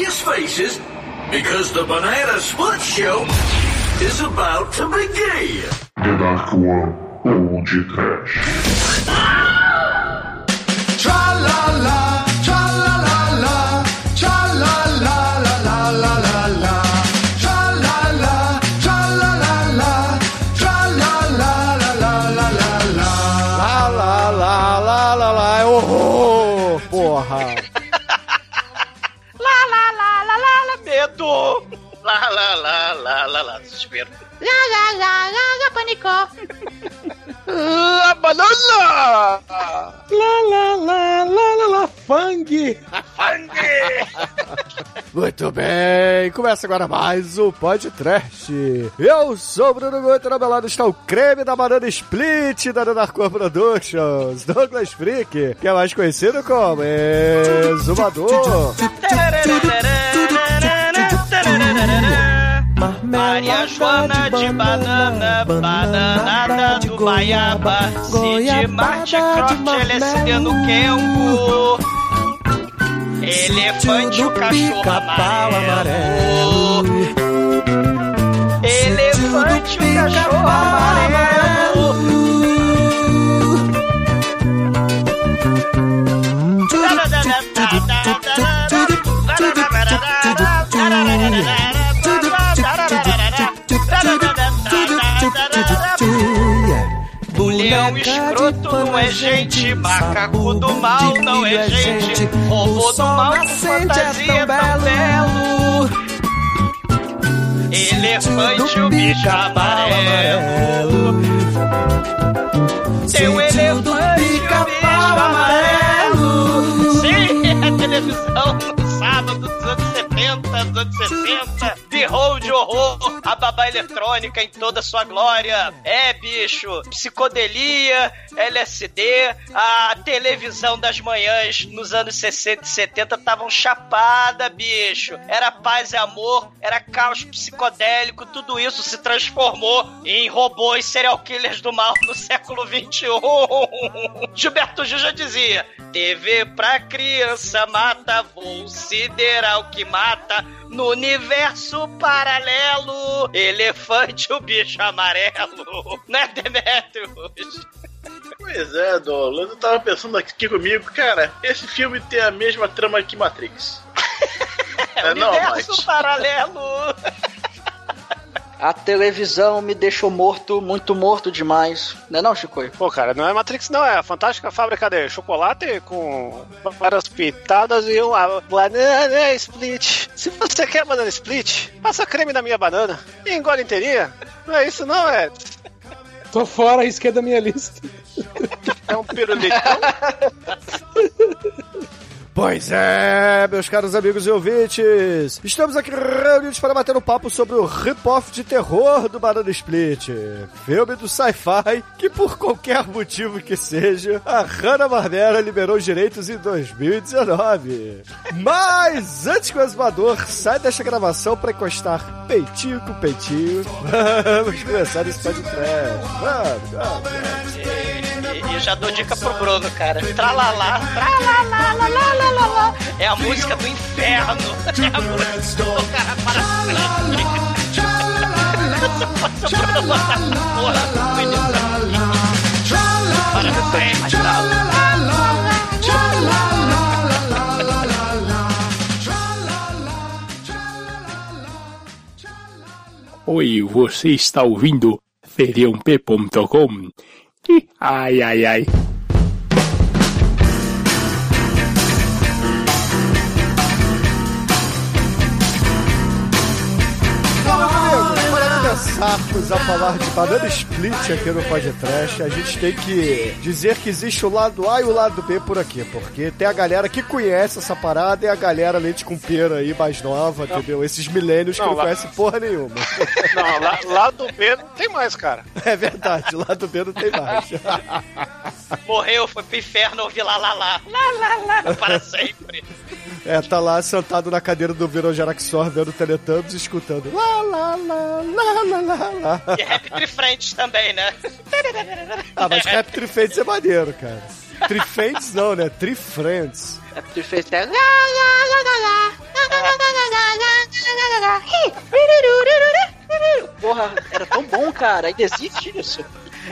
serious faces because the Banana Split Show is about to begin. Didakwa Old Trash. Tra la la. Lá, lá, lá, desespero. Lá, lá, lá, lá, lá, panicou! La banana! Lá, lá, lá, lá, lá, lá, fang! Muito bem, começa agora mais o podcast. Eu sou o Bruno Goito, na belada está o creme da banana split da Narcor Productions, Douglas Freak, que é mais conhecido como Exumador. Maria Joana de banana, bananada do Baiaba, Cid Marte, crote, LSD no Kengo. Elefante, o cachorro amarelo. Elefante, o cachorro amarelo. Leão escroto não é gente, macaco do mal não é gente, robô do mal com fantasia tão belo. Elefante, o bicho amarelo. Um elefante, o bicho amarelo. Sim, é televisão no sábado dos anos 70, dos anos 60. The Hold Horror, a babá eletrônica em toda sua glória. É, bicho, psicodelia, LSD, a televisão das manhãs nos anos 60 e 70 estavam chapada, bicho. Era paz e amor, era caos psicodélico, tudo isso se transformou em robôs serial killers do mal no século 21. Gilberto Gil já dizia: TV pra criança mata, voo sideral que mata. No universo paralelo, elefante, o bicho amarelo. Né, Demetrius? Pois é, Douglas, eu tava pensando aqui comigo, cara, esse filme tem a mesma trama que Matrix. É, não, universo Mike? paralelo. A televisão me deixou morto, muito morto demais. Não é não, Chico? Pô, cara, não é Matrix, não. É a fantástica fábrica de chocolate com várias pitadas e uma banana split. Se você quer banana split, passa creme na minha banana e engole inteirinha. Não é isso, não, é? Tô fora, isso que é da minha lista. É um pirulitão. Pois é, meus caros amigos e ouvintes, estamos aqui reunidos para bater um papo sobre o rip-off de terror do Banana Split, filme do sci-fi que, por qualquer motivo que seja, a Hanna-Barbera liberou os direitos em 2019. Mas, antes que o exumador saia desta gravação para encostar peitinho com peitinho, vamos começar esse podcast. Vamos, vamos. E eu já dou dica pro Bruno, cara. Tralalá, tralalá, lá, lá, lá. É a música do inferno. É a música do cara para Oi, você está ouvindo feriump.com? Ai, ai, ai. Para começarmos a falar de Banana Split aqui no podcast, a gente tem que dizer que existe o lado A e o lado B por aqui, porque tem a galera que conhece essa parada e a galera leite com pera aí mais nova, entendeu? Esses milênios que Não, não lá- conhecem porra nenhuma. Não, lá, lá do B não tem mais, cara. É verdade, lado B não tem mais. Morreu, foi pro inferno ouvir lá, lá, lá. Lá, lá, lá. Para sempre. É, tá lá sentado na cadeira do Virojaraxor vendo Teletubbies e escutando. Lá, lá, lá, lá, lá, lá, lá. E Rap Trifrente também, né? ah, mas Rap Trifrente é maneiro, cara. Trifrentes não, né? Trifrentes. Rap Trifrente é. Porra, era tão bom, cara. Ainda existe isso.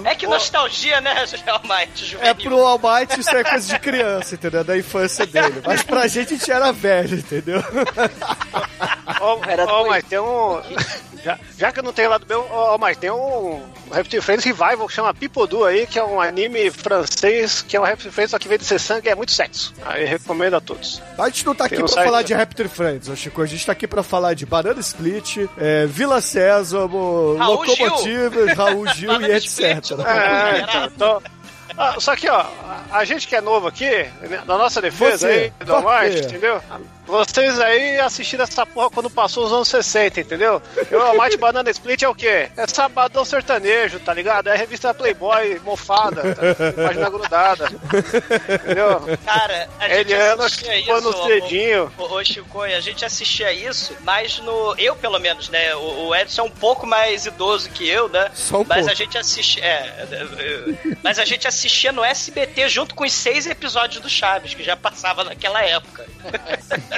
É que nostalgia, né, Almighty, É pro Almighty isso é coisa de criança, entendeu? Da infância dele. Mas pra gente a gente era velho, entendeu? Ó, Era ó, dois. mas tem um. Já, já que eu não tenho lado meu, ó, mas tem um Raptor Friends Revival que chama Pipodu aí, que é um anime francês, que é um Raptor Friends, só que vem de ser sangue e é muito sexo. Aí recomendo a todos. A gente não tá aqui Tem um pra falar de Raptor Friends, ô Chico. A gente tá aqui pra falar de Banana Split, é, Vila Sésamo, Raul Gil. Locomotivas, Raul Gil e etc. Split. É, então, então- Ah, só que, ó, a- gente que é novo aqui, né, na nossa defesa Você, aí, do quê? entendeu? Vocês aí assistiram essa porra quando passou os anos 60, entendeu? E o Almighty Banana Split é o quê? É sabadão sertanejo, tá ligado? É a revista Playboy mofada, tá? página grudada. Entendeu? Cara, a gente Eliana assistia isso, os dedinhos. Ô, ô Chico, a gente assistia isso, mas no. Eu, pelo menos, né? O, o Edson é um pouco mais idoso que eu, né? Só um mas pouco. a gente assistia. É, eu- mas a gente assistia no SBT junto com os seis episódios do Chaves, que já passava naquela época.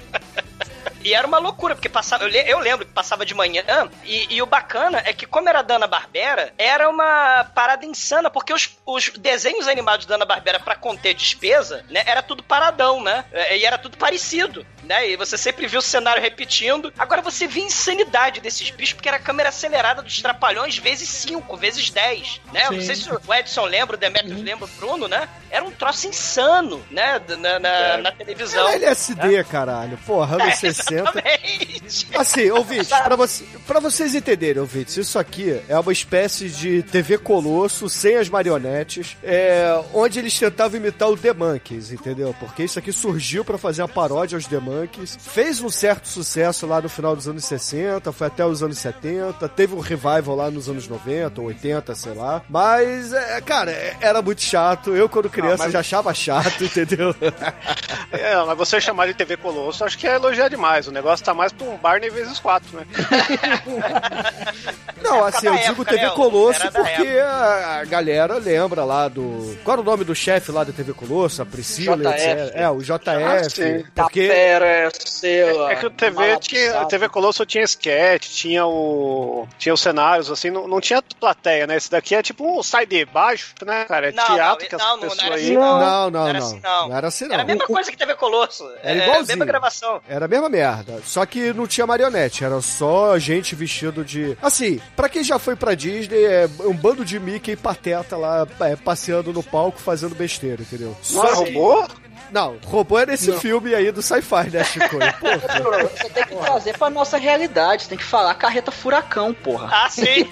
E era uma loucura, porque passava. Eu, le- eu lembro que passava de manhã. E, e o bacana é que, como era Dana Barbera, era uma parada insana, porque os, os desenhos animados da Dana Barbera, pra conter despesa, né? Era tudo paradão, né? É, E era tudo parecido, né? E você sempre viu o cenário repetindo. Agora você via a insanidade desses bichos, porque era a câmera acelerada dos trapalhões vezes 5, vezes 10, né? Não Sim. sei se o Edson lembra, o Demetrius lembra, o Bruno, né? Era um troço insano, né? Na, na, na televisão. Era LSD, caralho. Porra, anos 60. Exatamente. Assim, ouvintes, pra, você, pra vocês entenderem, ouvintes, isso aqui é uma espécie de TV Colosso sem as marionetes, é, onde eles tentavam imitar o The Monkeys, entendeu? Porque isso aqui surgiu pra fazer a paródia aos The Monkeys, fez um certo sucesso lá no final dos anos 60, foi até os anos 70, teve um revival lá nos anos 90 ou 80, sei lá, mas, é, cara, era muito chato, eu quando criança mas- já achava chato, entendeu? É, mas você chamar de TV Colosso, acho que é elogiar demais. O negócio tá mais pra um Barney vezes quatro, né? Não, assim, eu digo época, TV né? Colosso Era porque a, a galera lembra lá do. Qual era o nome do chefe lá da TV Colosso? A Priscila, JF. etc. É, o JF. Ah, porque. Pera, é seu. É que o TV tinha, a TV Colosso tinha sketch, tinha o tinha os cenários assim, não, não tinha plateia, né? Esse daqui é tipo um sai de baixo, né, cara? É Não, teatro não, que as não, não, não pessoas era aí. assim, Não, não. não, não. era assim, não. Não era assim, não. Era a mesma coisa que TV Colosso. Era É, igualzinho. mesma gravação. Era a mesma merda. Só que não tinha marionete, era só gente vestido de. Assim, pra quem já foi pra Disney, é um bando de Mickey e pateta lá é, passeando no palco fazendo besteira, entendeu? Não é robô? Não, robô é nesse filme aí do sci-fi, né, Chico? Porra. Você tem que trazer pra nossa realidade. Tem que falar carreta furacão, porra. Ah, sim.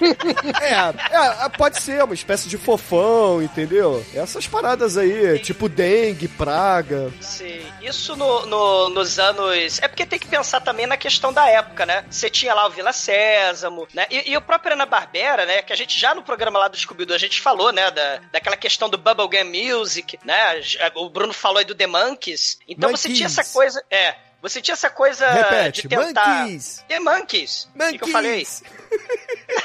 É, é, pode ser uma espécie de fofão, entendeu? Essas paradas aí, tipo dengue, praga. Sim. Isso no, no- nos anos. É porque tem que pensar também na questão da época, né? Você tinha lá o Vila Sésamo, né? E, e o próprio Ana Barbera, né? Que a gente já no programa lá do Scooby-Doo a gente falou, né? Da, daquela questão do Bubblegum Music, né? O Bruno falou aí do The Monkeys. Então você tinha essa coisa. É. Você tinha essa coisa Repete, de tentar. Monkeys. The Monkeys. O que, eu falei?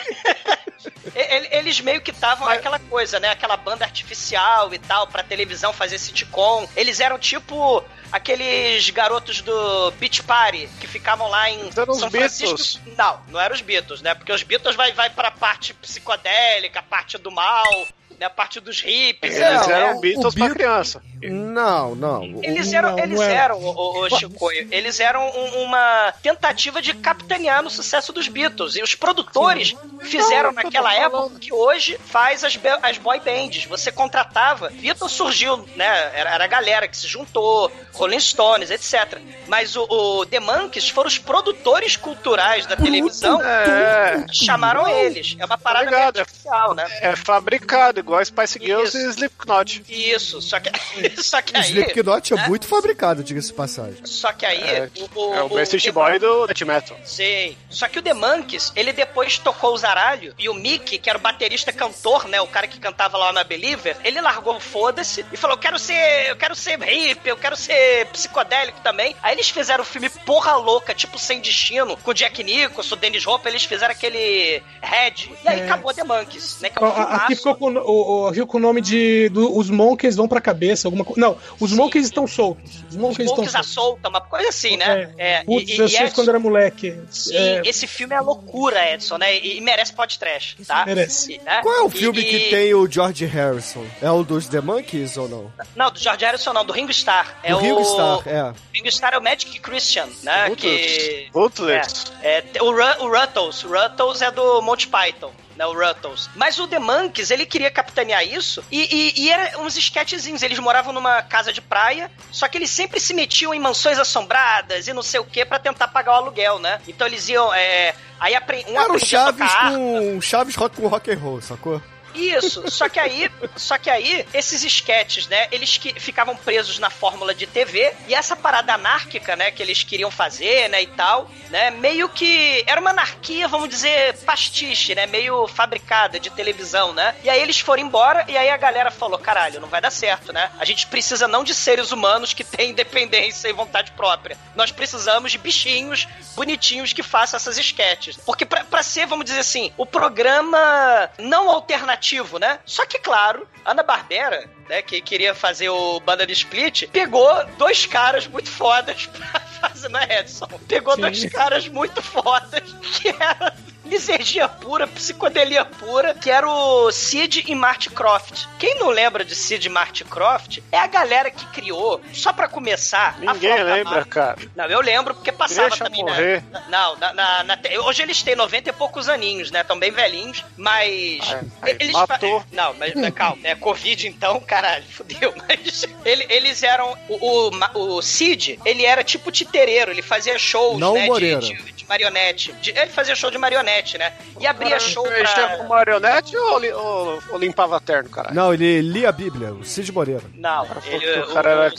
Ele- Eles meio que estavam aquela coisa, né? Aquela banda artificial e tal, pra televisão fazer sitcom. Eles eram tipo aqueles garotos do Beach Party que ficavam lá em eram os São Francisco. Beatles. Não, não eram os Beatles, né? Porque os Beatles vai, vai pra parte psicodélica, a parte do mal, né? A parte dos hippies. Eles né? eram o Beatles pra criança. Não, não. Eles eram, Não, eles não era. eram, o, o, Chicoio, eles eram um- uma tentativa de capitanear no sucesso dos Beatles. E os produtores fizeram Não, naquela época o que hoje faz as, as boy bands. Você contratava, Beatles surgiu, né? Era, era a galera que se juntou, Rolling Stones, etc. Mas o, o The Monkeys foram os produtores culturais da televisão É. que chamaram eles. É uma parada Obrigado. artificial, né? É fabricado, igual Spice Girls Isso. e Slipknot. Isso, só que, só que O aí... Slipknot é né? muito fabricado, diga-se de passagem. Só que aí... É, o, é o Backstreet The Boy do Death Metal. Sei. Só que o The Monkeys, ele depois tocou o zaralho e o Mickey, que era o baterista cantor, né? O cara que cantava lá na Believer, ele largou o foda-se e falou: Eu quero ser. Eu quero ser hippie, eu quero ser psicodélico também. Aí eles fizeram o filme Porra Louca, tipo Sem Destino, com o Jack Nicholson, o Dennis Hopper, eles fizeram aquele Red. E aí É. acabou The Monkeys, né? Que é um Aqui ficou com o, o, viu com o nome de do- Os Monkeys Vão Pra Cabeça, alguma Não, os monkeys estão soltos. Os monkeys estão Monkeys soltos. solta, uma coisa assim, né? É, Putz, e, eu e, assisti quando era moleque. Sim, É, esse filme é loucura, Edson, né? E, e merece podcast, tá? Merece. E, né? Qual é o filme e- que tem o George Harrison? É o dos The Monkeys ou não? Não, do George Harrison não, do Ringo Starr. É o o Ringo Starr, é. Ringo Starr é o Magic Christian, né? Que... Ruthless. É, é, o, Ru- o Ruttles. O Ruttles é do Monty Python. Né, o Ruttles. Mas o The Monkeys, ele queria capitanear isso e, e, e era uns sketchzinhos. Eles moravam numa casa de praia, só que eles sempre se metiam em mansões assombradas e não sei o que pra tentar pagar o aluguel, né? Então eles iam. É, aí apre, um Era o Chaves com. Chaves rock com rock and roll, sacou? Isso, só que aí, só que aí, esses esquetes, né, eles que ficavam presos na fórmula de TV, e essa parada anárquica, né, que eles queriam fazer, né, e tal, né, meio que era uma anarquia, vamos dizer, pastiche, né, meio fabricada de televisão, né, e aí eles foram embora, e aí a galera falou, caralho, não vai dar certo, né, a gente precisa não de seres humanos que têm independência e vontade própria, nós precisamos de bichinhos bonitinhos que façam essas esquetes, porque pra, pra ser, vamos dizer assim, o programa não alternativo, né? Só que, claro, Ana Barbera, né, que queria fazer o Banda de Split, pegou dois caras muito fodas pra fazer, não é, Edson? Pegou Sim. dois caras muito fodas que eram lisergia pura, psicodelia pura, que era o Sid e Marty Croft. Quem não lembra de Sid e Marty Croft é a galera que criou, só pra começar, a Ninguém lembra, mágica. cara. Não, eu lembro porque passava Deixa também morrer. na. na- Não, na, na- na Hoje eles têm 90 e poucos aninhos, né? Estão bem velhinhos, mas. É, aí eles matou. fa- Não, mas calma, é Covid então, caralho, fudeu. Mas ele- eles eram. O, o, o Cid, ele era tipo titereiro, ele fazia shows, Não né? de- Moreira. De, de marionete. De- ele fazia show de marionete, né? E abria show Mexia pra. com marionete ou, li- ou- ou limpava terno, caralho? Não, ele lia a Bíblia, o Cid Moreira. Não, ele, o cara era o? Mar- o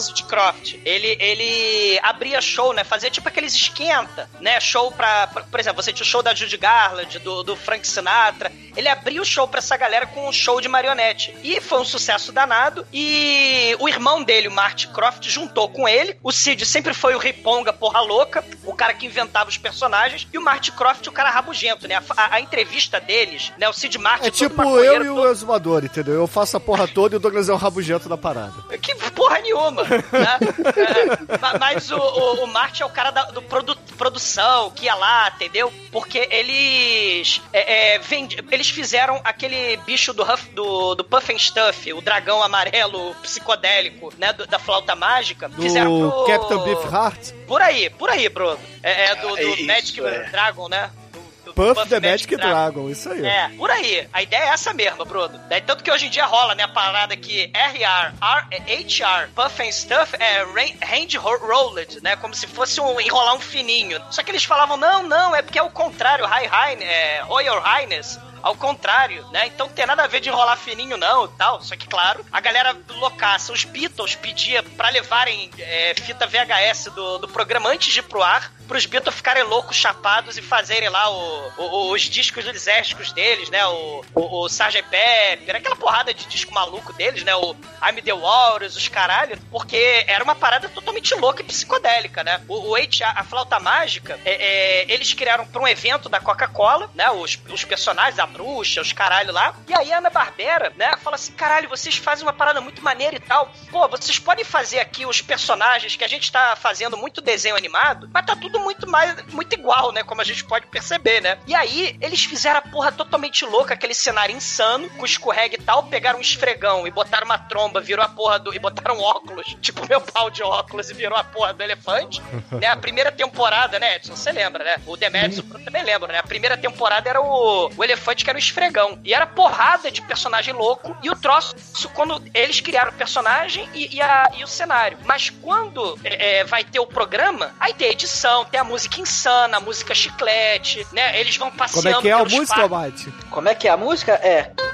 Sid Croft, ele, ele abria show, né? Fazia tipo aqueles esquenta, né? Show pra, pra- Por exemplo, você tinha o show da Judy Garland, do, do Frank Sinatra. Ele abria o show pra essa galera com um show de marionete. E foi um sucesso danado. E o irmão dele, o Marty Croft, juntou com ele. O Sid sempre foi o riponga porra louca, o cara que inventava os personagens. E o Marty Croft, o cara rabugento, né? A, a- entrevista deles, né? O Sid Marty É todo tipo eu e todo- o exumador, entendeu? Eu faço a porra toda e o Douglas é o rabugento da parada. que porra nenhuma, né? É, ma- mas o, o, o Marty é o cara da do produ- produção, que ia lá, entendeu? Porque eles é, é, vende- eles fizeram aquele bicho do, Huff, do, do Puffenstuff, o dragão amarelo psicodélico, né? do- da flauta mágica. Do fizeram pro... Captain Beefheart. Por aí, por aí, Bruno. É, é do, do É isso, Magic é. Dragon, né? Do- do Puff the Magic Dragon, isso aí. é, por aí. A ideia é essa mesmo, Bruno. Daí, tanto que hoje em dia rola, né, a parada que RR, R, HR, Puff and Stuff é hand ro- rolled, né, como se fosse um enrolar um fininho. Só que eles falavam, não, não, é porque é o contrário, High High, é, Royal Highness. Ao contrário, né? Então não tem nada a ver de enrolar fininho, não, tal. Só que, claro, a galera loucaça, os Beatles pedia pra levarem é, fita VHS do, do programa antes de ir pro ar, pros Beatles ficarem loucos, chapados e fazerem lá o- o- os discos lisérgicos deles, né? O, o, o Sgt. Pepper, aquela porrada de disco maluco deles, né? O I'm the Walrus, os caralho, porque era uma parada totalmente louca e psicodélica, né? O, o H, a flauta mágica, é, é, eles criaram pra um evento da Coca-Cola, né? Os, os personagens, a bruxa, os caralho lá. E aí a Ana Barbera, né? Fala assim: caralho, vocês fazem uma parada muito maneira e tal. Pô, vocês podem fazer aqui os personagens que a gente tá fazendo muito desenho animado, mas tá tudo muito mais, muito igual, né? Como a gente pode perceber, né? E aí, eles fizeram a porra totalmente louca, aquele cenário insano, com escorrega e tal, pegaram um esfregão e botaram uma tromba, virou a porra do. e botaram óculos, tipo meu pau de óculos, e virou a porra do elefante. né? A primeira temporada, né, Edson? Você lembra, né? O Demetrius eu também lembra, né? A primeira temporada era o, o elefante que era o esfregão. E era porrada de personagem louco. E o troço, quando eles criaram o personagem e, e a- e o cenário. Mas quando é, é, vai ter o programa, aí tem edição, tem a música insana, a música chiclete, né? Eles vão Como passeando é que é a música, parques. Mate? Como é que é a música? É.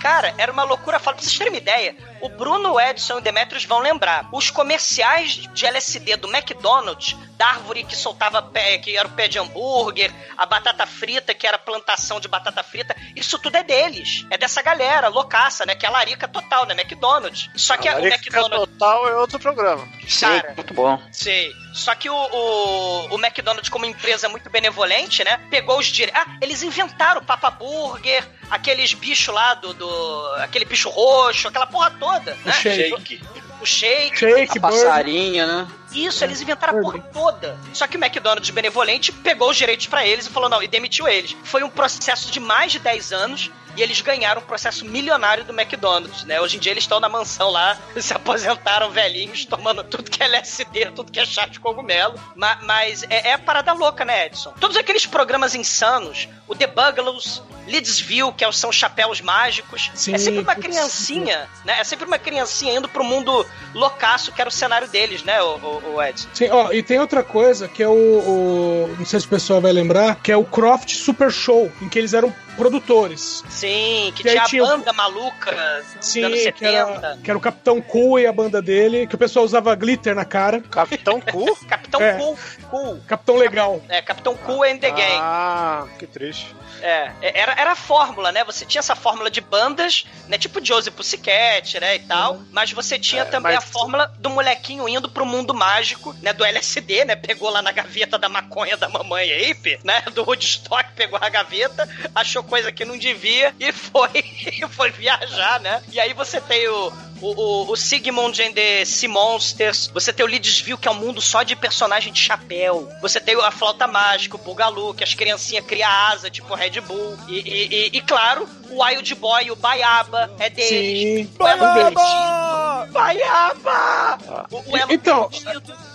Cara, era uma loucura. Fala pra vocês terem uma ideia. O Bruno, Edson e o Demetrius vão lembrar. Os comerciais de LSD do McDonald's, da árvore que soltava pé, que era o pé de hambúrguer, a batata frita, que era plantação de batata frita, isso tudo é deles. É dessa galera, loucaça, né? Que é a larica total, né? McDonald's. Só que a o Larica McDonald's. Total é outro programa. Cara, Muito bom. Sei. Só que o, o, o McDonald's, como empresa muito benevolente, né? Pegou os direitos. Ah, eles inventaram o Papa Burger, aqueles bichos lá do, do. aquele bicho roxo, aquela porra toda, né? shake. O shake. Shake, A passarinha, né? Isso, eles inventaram a porra toda. Só que o McDonald's benevolente pegou os direitos pra eles e falou não, e demitiu eles. Foi um processo de mais de 10 anos e eles ganharam um processo milionário do McDonald's, né? Hoje em dia eles estão na mansão lá, se aposentaram velhinhos, tomando tudo que é LSD, tudo que é chá de cogumelo. Ma- mas é, é a parada louca, né, Edson? Todos aqueles programas insanos, o The Bugalows, Leadsville, que é são chapéus mágicos, Sim, é sempre uma criancinha, né? É sempre uma criancinha indo pro mundo loucaço, que era o cenário deles, né, o, o, o Edson? Sim, ó, e tem outra coisa que é o, o- Não sei se o pessoal vai lembrar, que é o Croft Super Show, em que eles eram produtores. Sim, que E aí tinha a tinha o- banda maluca Sim, dos anos que 70. era, que era o Capitão Cool e a banda dele, que o pessoal usava glitter na cara. Capitão Cu? Capitão É. Cool, Cool. Capitão Legal. É, Capitão Cool and the Gang. Ah, que triste. É, é, era, era a fórmula, né? Você tinha essa fórmula de bandas, né? Tipo Josie Pussycat, né? E tal. Mas você tinha também mas- a fórmula do molequinho indo pro mundo mágico, né? Do LSD, né? Pegou lá na gaveta da maconha da mamãe Ape, né? Do Woodstock, pegou a gaveta, achou coisa que não devia e foi, foi viajar, né? E aí você tem o, o, o, o Sigmund and the Sea Monsters, você tem o Leadsville, que é um mundo só de personagem de chapéu. Você tem a Flauta Mágica, o Bugalu, que as criancinhas criam asa, tipo Red Bull. E, e, e- e, claro, o Wild Boy, o Baiaba, é deles. Sim. O Baiaba! Baiaba! O, o Então.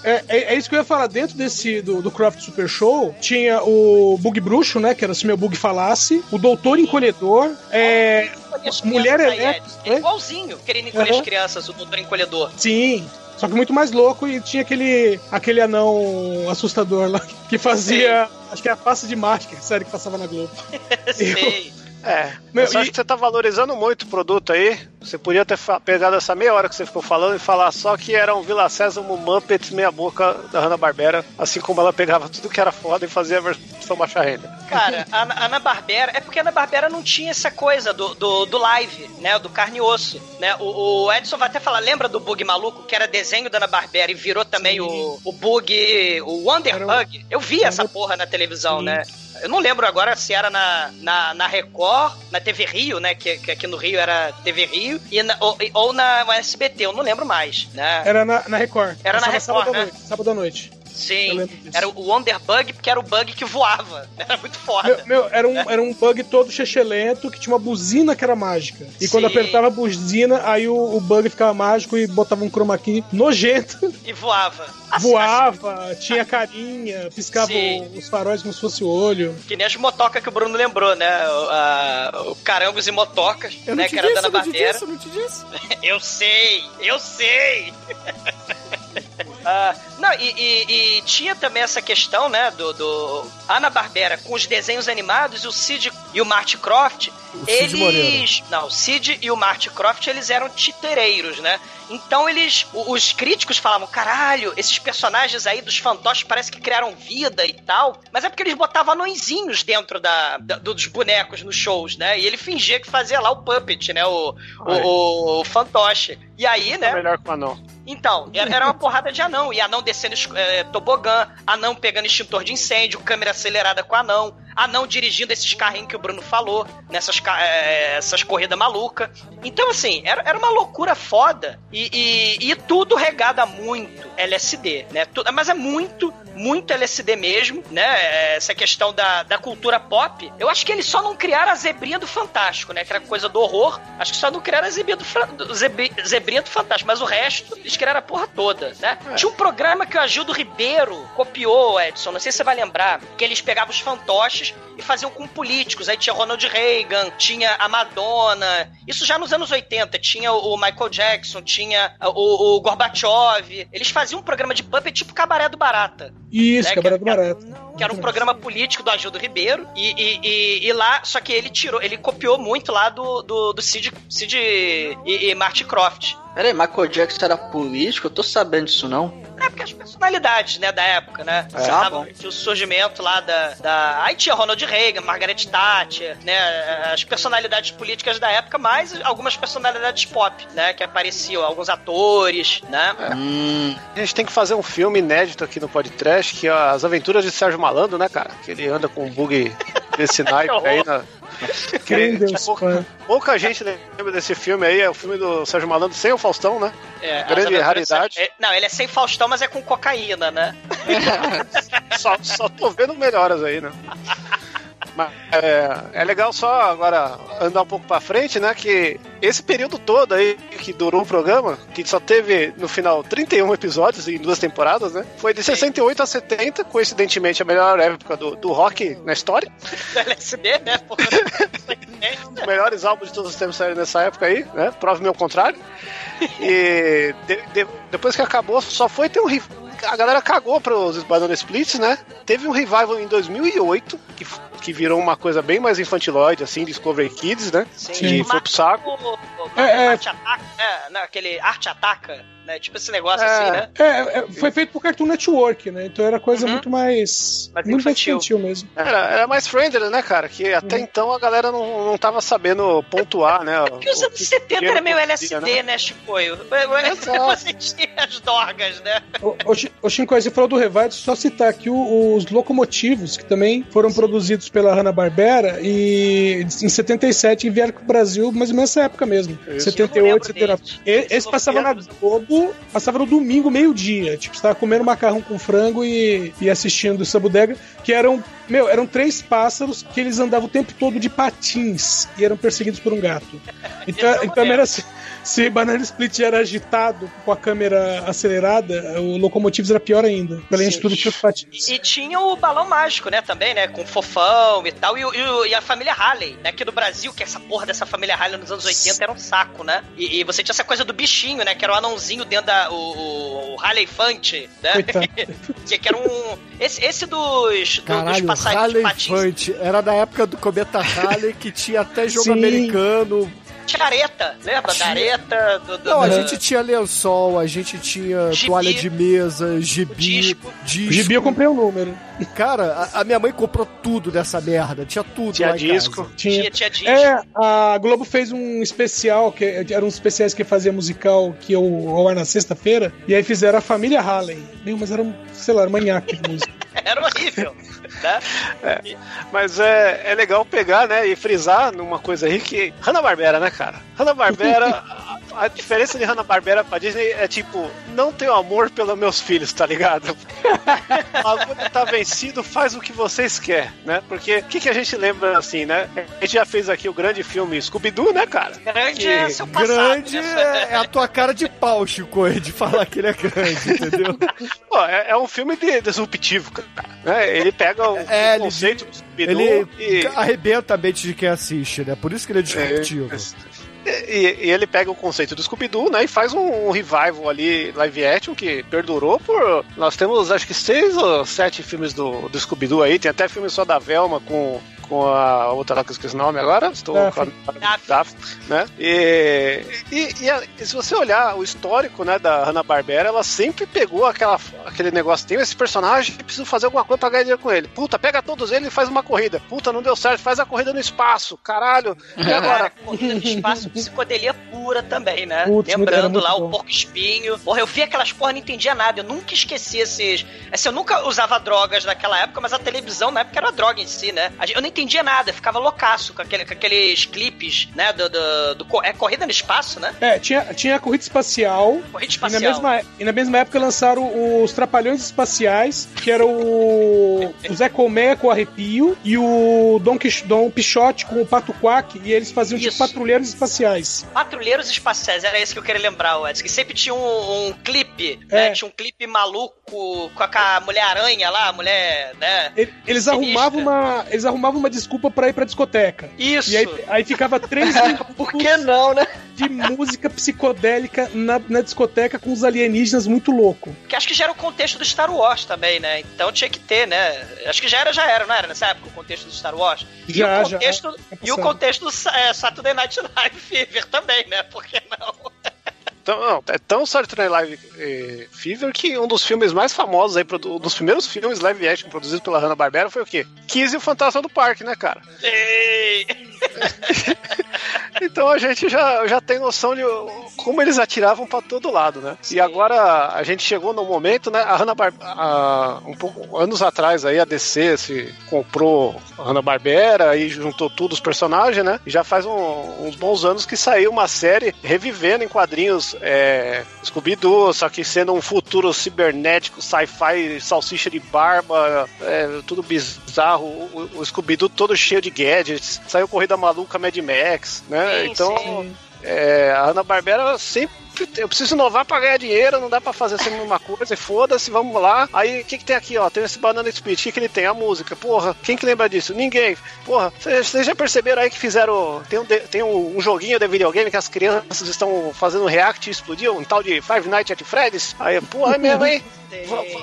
É, é, é isso que eu ia falar. Dentro desse do, do Croft Super Show, tinha o Bug Bruxo, né? Que era se meu bug falasse. O Doutor Encolhedor. É, as Mulher Elétrica. É né? igualzinho, querendo encolher Uhum. as crianças, o Doutor Encolhedor. sim. Só que muito mais louco e tinha aquele, aquele anão assustador lá que fazia. Acho que é a face de mágica, série que passava na Globo. Sei. É, Meu, mas eu acho e- que você tá valorizando muito o produto aí. Você podia ter pegado essa meia hora que você ficou falando e falar só que era um Vila Sésamo Muppets meia boca da Hanna-Barbera, assim como ela pegava tudo que era foda e fazia a versão baixa renda. Cara, a Ana Barbera. É porque a Ana Barbera não tinha essa coisa do, do, do live, né? Do carne e osso. Né? O, o Edson vai até falar, lembra do Bug Maluco, que era desenho da Ana Barbera e virou também o, o Bug. O Wonder Era Bug? Eu vi essa porra na televisão, Sim. né? Eu não lembro agora se era na, na, na Record, na TV Rio, né? Que, que aqui no Rio era TV Rio, e na- ou, ou na SBT, eu não lembro mais, né? Era na, na Record. Era na Record, sábado à né? noite. Sábado à noite. Sim. Era o Wonder Bug, porque era o bug que voava. Era muito foda. Meu, meu, era, um, era um bug todo chechelento que tinha uma buzina que era mágica. E quando Sim. apertava a buzina, aí o, o bug ficava mágico e botava um chroma key nojento. E voava. Assim, voava, tinha carinha, piscava os faróis como se fosse o olho. Que nem as motocas que o Bruno lembrou, né? O, a- o Carangos e Motocas, Eu né? Que era disse, da eu não te disse, eu não te disse. Eu sei, eu sei. Ah, não, e, e- e tinha também essa questão, né, do, do Ana-Barbera com os desenhos animados, e o Sid e o Marty Croft, O Cid Moreira. eles... Não, o Sid e o Marty Croft, eles eram titereiros, né? Então eles... Os críticos falavam, caralho, esses personagens aí dos fantoches parece que criaram vida e tal, mas é porque eles botavam anõezinhos dentro da, da- dos bonecos nos shows, né? E ele fingia que fazia lá o puppet, né? O, o, o, o fantoche. E aí, né? É melhor que o anão. Então, era uma porrada de anão. E anão descendo é, tobogã, anão pegando extintor de incêndio, câmera acelerada com anão, anão dirigindo esses carrinhos que o Bruno falou, nessas ca- é, essas corridas malucas. Então, assim, era, era uma loucura foda. E, e, e tudo regado a muito LSD, né? Tu- mas é muito, muito LSD mesmo, né? Essa questão da, da cultura pop. Eu acho que eles só não criaram a zebrinha do Fantástico, né? Que era coisa do horror. Acho que só não criaram a zebrinha do, do zebri- zebrinha do Fantástico. Mas o resto, eles criaram a porra toda, né? Tinha um programa que o Agildo Ribeiro copiou, Edson. Não sei se você vai lembrar. Que eles pegavam os fantoches e faziam com políticos. Aí tinha Ronald Reagan, tinha a Madonna. Isso já nos anos 80. Tinha o Michael Jackson, tinha o, o Gorbachev. Eles faziam um programa de puppet tipo Cabaré do Barata. Isso, né, Cabaré do Barato. que era um programa político do Agildo Ribeiro, e, e, e- e lá, só que ele tirou, ele copiou muito lá do, do, do Cid, Cid e, e Marty Croft. Peraí, Michael Jackson era político? Eu tô sabendo disso não. É porque as personalidades, né, da época, né? É. Ah, tava, o surgimento lá da, da. Aí tinha Ronald Reagan, Margaret Thatcher, né? As personalidades políticas da época, mais algumas personalidades pop, né? Que apareciam, alguns atores, né? Hum, A gente tem que fazer um filme inédito aqui no podcast, que é As Aventuras de Sérgio Malandro, né, cara? Que ele anda com um bug desse naipe aí na. Quem Deus, pouca, pouca gente lembra desse filme aí, é o filme do Sérgio Malandro sem o Faustão, né? É, Grande raridade. é, não, ele é sem Faustão, mas é com cocaína, né? Só, só tô vendo melhoras aí, né? Mas é, é legal só agora andar um pouco pra frente, né? Que esse período todo aí que durou o programa, que só teve no final 31 episódios em duas temporadas, né? Foi de 68 a 70, coincidentemente a melhor época do, do rock na história. Do LSD, né? Porra. Os melhores álbuns de todos os tempos saíram nessa época aí, né? Prove-me o contrário. E de- de- depois que acabou, só foi ter um. A galera cagou para os Banana Splits, né? Teve um revival em 2008, que, que virou uma coisa bem mais infantiloide, assim, Discovery Kids, né? Sim. E foi pro saco. O, o, É, é. Arte Ataca, né? Não, aquele Arte Ataca, né? Tipo esse negócio É. assim, né? É, é, foi feito por Cartoon Network, né? Então era coisa Uhum. muito mais. Mais muito infantil. mais infantil mesmo. Era, era mais friendly, né, cara? Que até então a galera não, não tava sabendo pontuar, né? Porque os o anos que 70 era meio LSD, né? né, Chicoio? Exato. Você tinha as dorgas, né? Ô, ô, Chi- ô Shinko, você falou do Revive, só citar aqui o- os locomotivos, que também foram produzidos pela Hanna-Barbera e em 77 vieram pro Brasil, mais ou menos nessa época mesmo. Isso. 78, Eu lembro 79. deles. E- Esse passava na Globo, passava no domingo, meio-dia. Tipo, você tava comendo macarrão com frango e, e assistindo essa bodega, que eram, meu, eram três pássaros que eles andavam o tempo todo de patins e eram perseguidos por um gato. Então, então era assim. Se Banana Split era agitado com a câmera acelerada, o Locomotives era pior ainda. Além de tudo, tinha os patins. E tinha o balão mágico, né, também, né? Com o fofão e tal. E, e e a família Halley, né? Aqui no Brasil, que essa porra dessa família Halley nos anos 80 era um saco, né? E, e você tinha essa coisa do bichinho, né? Que era o anãozinho dentro da. O, o Halley Fante, né? Que, que era um. Esse, esse dos, do- dos Caralho, passarinhos patins. Fante. Era da época do Cometa Halley que tinha até jogo Sim. americano. Tinha areta, lembra? Da areta, do, do, Não, a gente tinha lençol, a gente tinha Gibi. toalha de mesa, gibi, Disco. disco. O Gibi eu comprei um número. Cara, a, a minha mãe comprou tudo dessa merda. Tinha tudo Tinha lá em disco. casa. Tinha, tinha disco. É, a Globo fez um especial, que eram uns especiais que fazia musical, que eu ao ar na sexta-feira, e aí fizeram a família Halley. Meu, mas era um, sei lá, era um manhaque de música. Era horrível. Né? Mas é, é legal pegar, né, e frisar numa coisa aí que. Hanna-Barbera, né, cara? Hanna-Barbera. a- diferença de Hanna-Barbera pra Disney é tipo, não tenho amor pelos meus filhos, tá ligado? O bagulho tá vencido, faz o que vocês querem, né? Porque o que, que a gente lembra assim, né? A gente já fez aqui o grande filme Scooby-Doo, né, cara? Grande Que é seu passado. Grande né? é, é a tua cara de pau, Chico, de falar que ele é grande, entendeu? Pô, é, é um filme de, disruptivo, cara. Né? Ele pega o, É, o ele- conceito do Scooby-Doo Ele e. arrebenta a mente de quem assiste, né? Por isso que ele é disruptivo. E, e ele pega o conceito do Scooby-Doo, né? E faz um, um revival ali, live action, que perdurou por. Nós temos acho que seis ou sete filmes do, do Scooby-Doo aí. Tem até filme só da Velma com, com a outra lá que eu esqueci o nome agora. Estou Daphne. a- Daphne, né? E, e, e a- e se você olhar o histórico né, da Hanna-Barbera, ela sempre pegou aquela, aquele negócio: tem esse personagem e preciso fazer alguma coisa pra ganhar dinheiro com ele. Puta, pega todos eles e faz uma corrida. Puta, não deu certo, faz a corrida no espaço. Caralho. E Cara, agora? corrida no espaço, psicodelia pura também, né? Putz, Lembrando lá bom. o porco espinho. Porra, eu vi aquelas porra, não entendia nada. Eu nunca esqueci esses. Assim, eu nunca usava drogas naquela época, mas a televisão na época era droga em si, né? Eu não entendia nada, ficava loucaço com, aquele, com aqueles clipes, né? Do, do, do é corrida no espaço, né? É, tinha, tinha a corrida espacial. Corrida E na, espacial. mesma, e na mesma época lançaram os Trapalhões Espaciais, que era o, o Zé Colmeia com o Arrepio e o Dom, Quix, Dom Pichote com o Pato Quack, e eles faziam tipo Isso. patrulheiros espaciais. Patrulheiros Espaciais, era isso que eu queria lembrar, Edson. Que sempre tinha um, um clipe, né? É. Tinha um clipe maluco com a, com a Mulher-Aranha lá, a mulher, né? Ele- Eles Sinistra. arrumavam uma, eles arrumavam uma desculpa pra ir pra discoteca. Isso. E aí, aí ficava três minutos Por que não, né? de música psicodélica na, na discoteca com os alienígenas muito louco. Que acho que já era o contexto do Star Wars também, né? Então tinha que ter, né? Acho que já era, já era, não era nessa época o contexto do Star Wars? E Já, o já. contexto, É e o contexto do é, Saturday Night Live Fever também, né? Por que não? Então, não, é tão Saturday Live eh, Fever que um dos filmes mais famosos aí, um dos primeiros filmes live action produzidos pela Hanna-Barbera foi o quê? Kiss e o Fantasma do Parque, né, cara? Ei! Então a gente já, já tem noção de como eles atiravam pra todo lado, né? E agora a gente chegou no momento, né? A Hanna-Barbera, um pouco anos atrás aí a DC se comprou a Hanna-Barbera e juntou tudo os personagens, né? E já faz um- uns bons anos que saiu uma série revivendo em quadrinhos é, Scooby-Doo, só que sendo um futuro cibernético, sci-fi, salsicha de barba, é, tudo bizarro, o, o Scooby-Doo todo cheio de gadgets, saiu Corrida Maluca Mad Max, né? Sim, então, sim. é, a Hanna-Barbera sempre eu preciso inovar pra ganhar dinheiro, não dá pra fazer sempre a mesma coisa, e foda-se, vamos lá. Aí, o que que tem aqui, ó? Tem esse Banana Split, o que que ele tem? A música. Porra, quem que lembra disso? Ninguém. Porra, vocês já perceberam aí que fizeram... Tem, um, tem um, um joguinho de videogame que as crianças estão fazendo react e explodiu, um tal de Five Nights at Freddy's. Aí, porra, é mesmo, hein?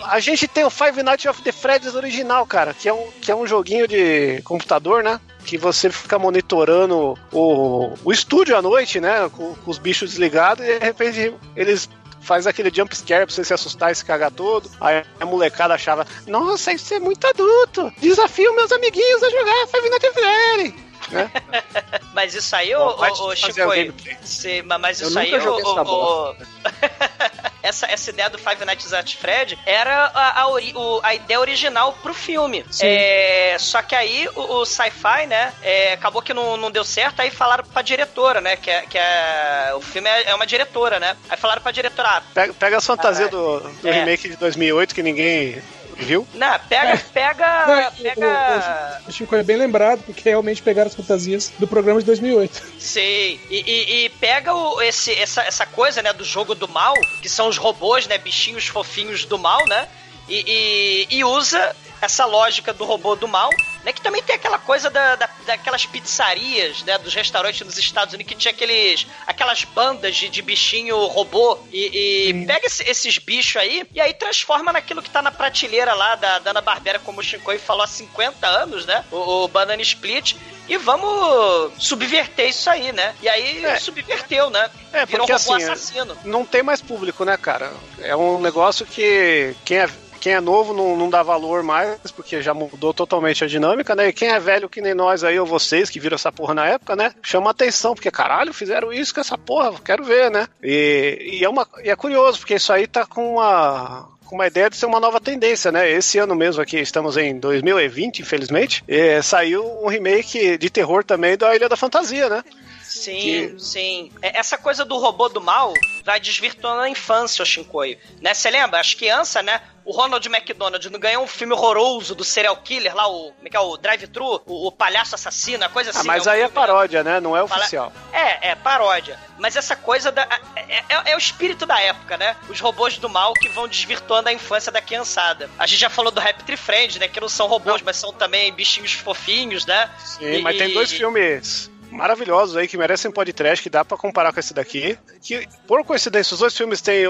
A gente tem o Five Nights the Freddy's original, cara, que é um, que é um joguinho de computador, né? Que você fica monitorando o, o estúdio à noite, né? Com, com os bichos desligados e de repente eles faz aquele jump scare pra você se assustar e se cagar todo. Aí a molecada achava, nossa, isso é muito adulto. Desafio meus amiguinhos a jogar Five Nights at Freddy's. Né? Mas isso aí, ô, vai ô, Chico, o ma- mas Eu isso aí, ô, ô, essa essa, ideia do Five Nights at Fred era a, a, o- a ideia original pro filme. É, só que aí o, o sci-fi, né, é, acabou que não, não deu certo, aí falaram pra diretora, né, que, é, que é, o filme é, é uma diretora, né, aí falaram pra diretora, ah, Pega, pega as fantasias Ah, do, do é. remake de 2008 que ninguém viu. não, pega, pega, Não, pega... O Chico é bem lembrado, porque realmente pegaram as fantasias do programa de 2008. Sim, e, e- e pega o, esse, essa, essa coisa, né, do jogo do mal, que são os robôs, né, bichinhos fofinhos do mal, né, e, e- e usa essa lógica do robô do mal, né, que também tem aquela coisa da, da- daquelas pizzarias, né, dos restaurantes nos Estados Unidos, que tinha aqueles, aquelas bandas de, de bichinho robô, e, e pega esse- esses bichos aí, e aí transforma naquilo que tá na prateleira lá da Dana Barbera, como o Shinkoi falou há 50 anos, né, o, o Banana Split, e vamos subverter isso aí, né? E aí É. subverteu, né? É, Virou porque um robô assim, assassino. não tem mais público, né, cara? É um negócio que quem é, quem é novo não, não dá valor mais, porque já mudou totalmente a dinâmica, né? E quem é velho que nem nós aí, ou vocês que viram essa porra na época, né? Chama atenção, porque caralho, fizeram isso com essa porra, quero ver, né? E, e é, uma, e é curioso, porque isso aí tá com uma com uma ideia de ser uma nova tendência, né? Esse ano mesmo aqui, estamos em 2020, infelizmente, é, saiu um remake de terror também da Ilha da Fantasia, né? Sim, sim. É, Essa coisa do robô do mal vai desvirtuando a infância, o Shinkoi. Né? Você lembra? As crianças, né? O Ronald McDonald não ganhou um filme horroroso do serial killer lá, o. Como é que é? O Drive-Thru? O, o palhaço assassino, a coisa assim. Ah, mas um aí é paródia, né? Não é oficial. É, é, paródia. Mas essa coisa da. É, é- é o espírito da época, né? Os robôs do mal que vão desvirtuando a infância da criançada. A gente já falou do Raptor Friend, né? Que não são robôs, mas são também bichinhos fofinhos, né? Sim, mas tem dois filmes maravilhosos aí que merecem podcast que dá pra comparar com esse daqui. Que, por coincidência, os dois filmes têm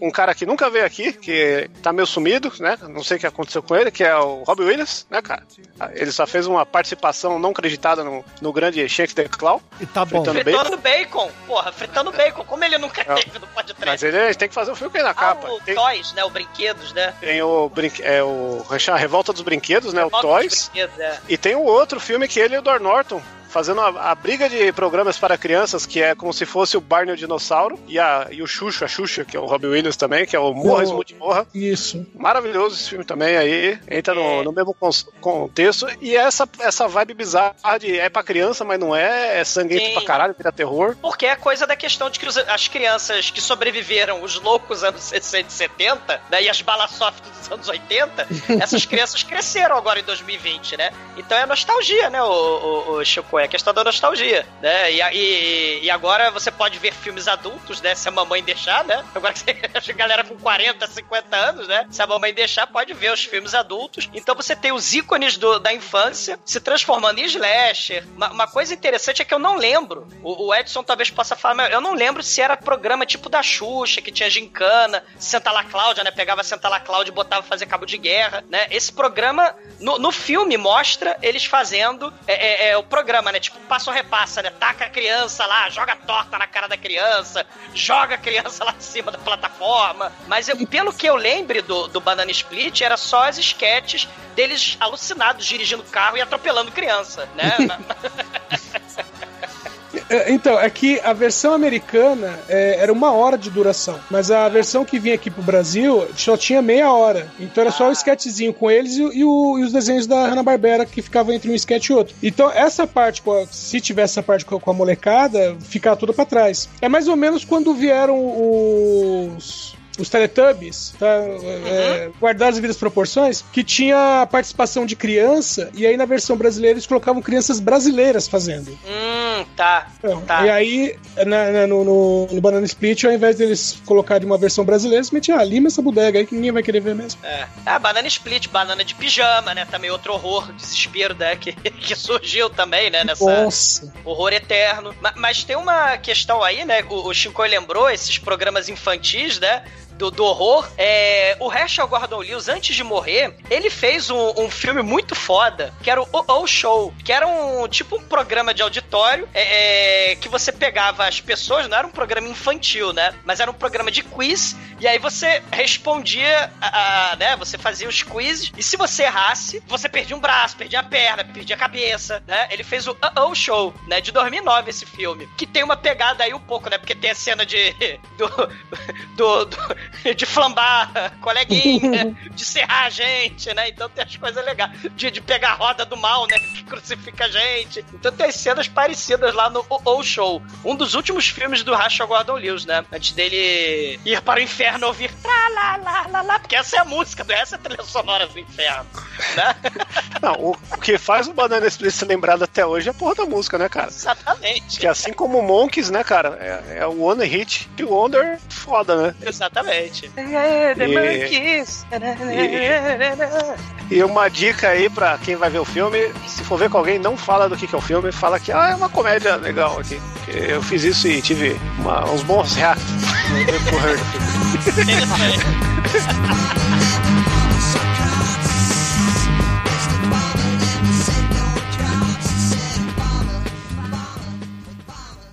um cara que nunca veio aqui, que tá meio sumido, né? Não sei o que aconteceu com ele, que é o Robbie Williams, né, cara? Ele só fez uma participação não acreditada no, no grande Shank the Claw. E tá bom. Fritando Fritando bacon. Porra, fritando bacon. Como ele nunca É. teve no podcast? Mas ele tem que fazer o filme aí na Ah, capa. o Tem, Toys, né? O Brinquedos, né? tem o, brinque, é o é chama? Revolta dos Brinquedos, né? O Volta Toys. dos Brinquedos, é. E tem um outro filme que ele e o Dor Norton fazendo a, a briga de programas para crianças, que é como se fosse o Barney o Dinossauro, e, a, e o Xuxa, a Xuxa, que é o Robbie Williams também, que é o Morra O- Smooth Morra. Isso. Maravilhoso esse filme também aí, entra no, É. no mesmo contexto, e é essa, essa vibe bizarra de é pra criança, mas não é, é sanguento Sim. pra caralho, vira terror. Porque é coisa da questão de que os- as crianças que sobreviveram, os loucos anos 60 e 70, né, e as balasoft dos anos 80, essas crianças cresceram agora em 2020, né? Então é nostalgia, né, o, o, o Chico? É a questão da nostalgia, né? E, e, e agora você pode ver filmes adultos, né? Se a mamãe deixar, né? Agora que a galera com 40, 50 anos, né? Se a mamãe deixar, pode ver os filmes adultos. Então você tem os ícones do, da infância se transformando em slasher. Uma, uma coisa interessante é que eu não lembro. O, o, Edson talvez possa falar, mas eu não lembro se era programa tipo da Xuxa, que tinha gincana, Santa La Cláudia, né? Pegava Santa La Cláudia e botava fazer cabo de guerra, né? Esse programa, no, no filme, mostra eles fazendo é, é, é, o programa, né? Tipo, passo repassa, né? Taca a criança lá, joga torta na cara da criança, joga a criança lá de cima da plataforma. Mas eu, pelo que eu lembre do, do Banana Split, era só as sketches deles alucinados dirigindo carro e atropelando criança, né? É, então, é que a versão americana é, era uma hora de duração, mas a versão que vinha aqui pro Brasil só tinha meia hora. Então era só o um sketchzinho com eles e, e, o, e os desenhos da Hanna-Barbera que ficavam entre um sketch e outro. Então essa parte, se tivesse essa parte com a molecada, ficava tudo para trás. É mais ou menos quando vieram os os Teletubbies, tá? Uhum. É, guardadas as devidas proporções, que tinha participação de criança, e aí na versão brasileira eles colocavam crianças brasileiras fazendo. Hum, tá. Então, tá. E aí, na, na, no, no, no, Banana Split, ao invés deles colocarem uma versão brasileira, eles metiam, ah, lima essa bodega aí que ninguém vai querer ver mesmo. É. Ah, Banana Split, banana de pijama, né? Também outro horror, desespero, né? Que, que surgiu também, né? Nessa Nossa. horror eterno. Mas, mas, tem uma questão aí, né? O, o Chico lembrou esses programas infantis, né? Do, do horror, é, o Herschel Gordon Lewis, antes de morrer, ele fez um, um filme muito foda, que era o O, Show, que era um tipo um programa de auditório é, é, que você pegava as pessoas, não era um programa infantil, né? Mas era um programa de quiz, e aí você respondia, a, a, né? Você fazia os quizzes, e se você errasse, você perdia um braço, perdia a perna, perdia a cabeça, né? Ele fez o O, Show, né? De 2009 esse filme, que tem uma pegada aí um pouco, né? Porque tem a cena de do, do, do de flambar coleguinha, de serrar a gente, né? Então tem as coisas legais. De, de pegar a roda do mal, né? Que crucifica a gente. Então tem as cenas parecidas lá no O Show. Um dos últimos filmes do Rachel Gordon Lewis, né? Antes dele ir para o inferno ouvir lá, lá, lá, lá, lá, porque essa é a música, essa é a trilha sonora do inferno, né? Não, o, o que faz o Banana Split ser lembrado até hoje é a porra da música, né, cara? Exatamente. Que assim como o Monkeys, né, cara? É, é o One Hit Wonder foda, né? Exatamente. É, the Monkeys. E, e uma dica aí pra quem vai ver o filme, se for ver com alguém, não fala do que, que é o filme, fala que ah, é uma comédia legal aqui. Eu fiz isso e tive uma, uns bons do filme.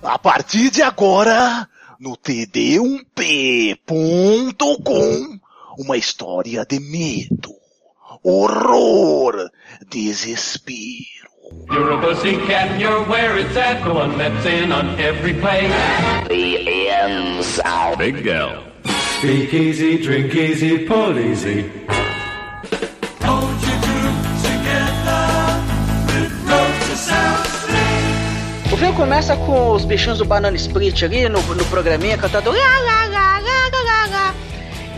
A partir de agora, no td1p.com, uma história de medo, horror, desespero. You're a pussycat you're where it's at, the one that's in on every play. The. Big easy, drink easy, pull easy. Filme começa com os bichinhos do Banana Split ali no, no programinha cantando. Lá, lá, lá.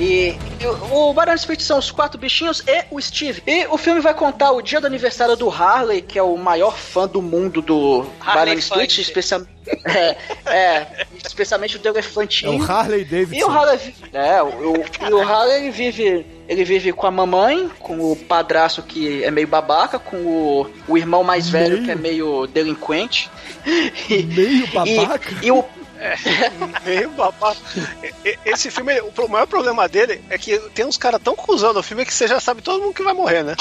E, e o, o Banana Split são os quatro bichinhos e o Steve. E o filme vai contar o dia do aniversário do Harley, que é o maior fã do mundo do Harley Banana Split, especialmente. É, é, especialmente o do elefantinho. É o Harley Davidson. E o Harley, é, o, o, e o Harley vive, ele vive com a mamãe, com o padrasto que é meio babaca, com o, o irmão mais velho Meio? que é meio delinquente. Meio babaca? E, e o É, meio babaca. E- Esse filme, o maior problema dele é que tem uns caras tão cuzão no filme que você já sabe todo mundo que vai morrer, né?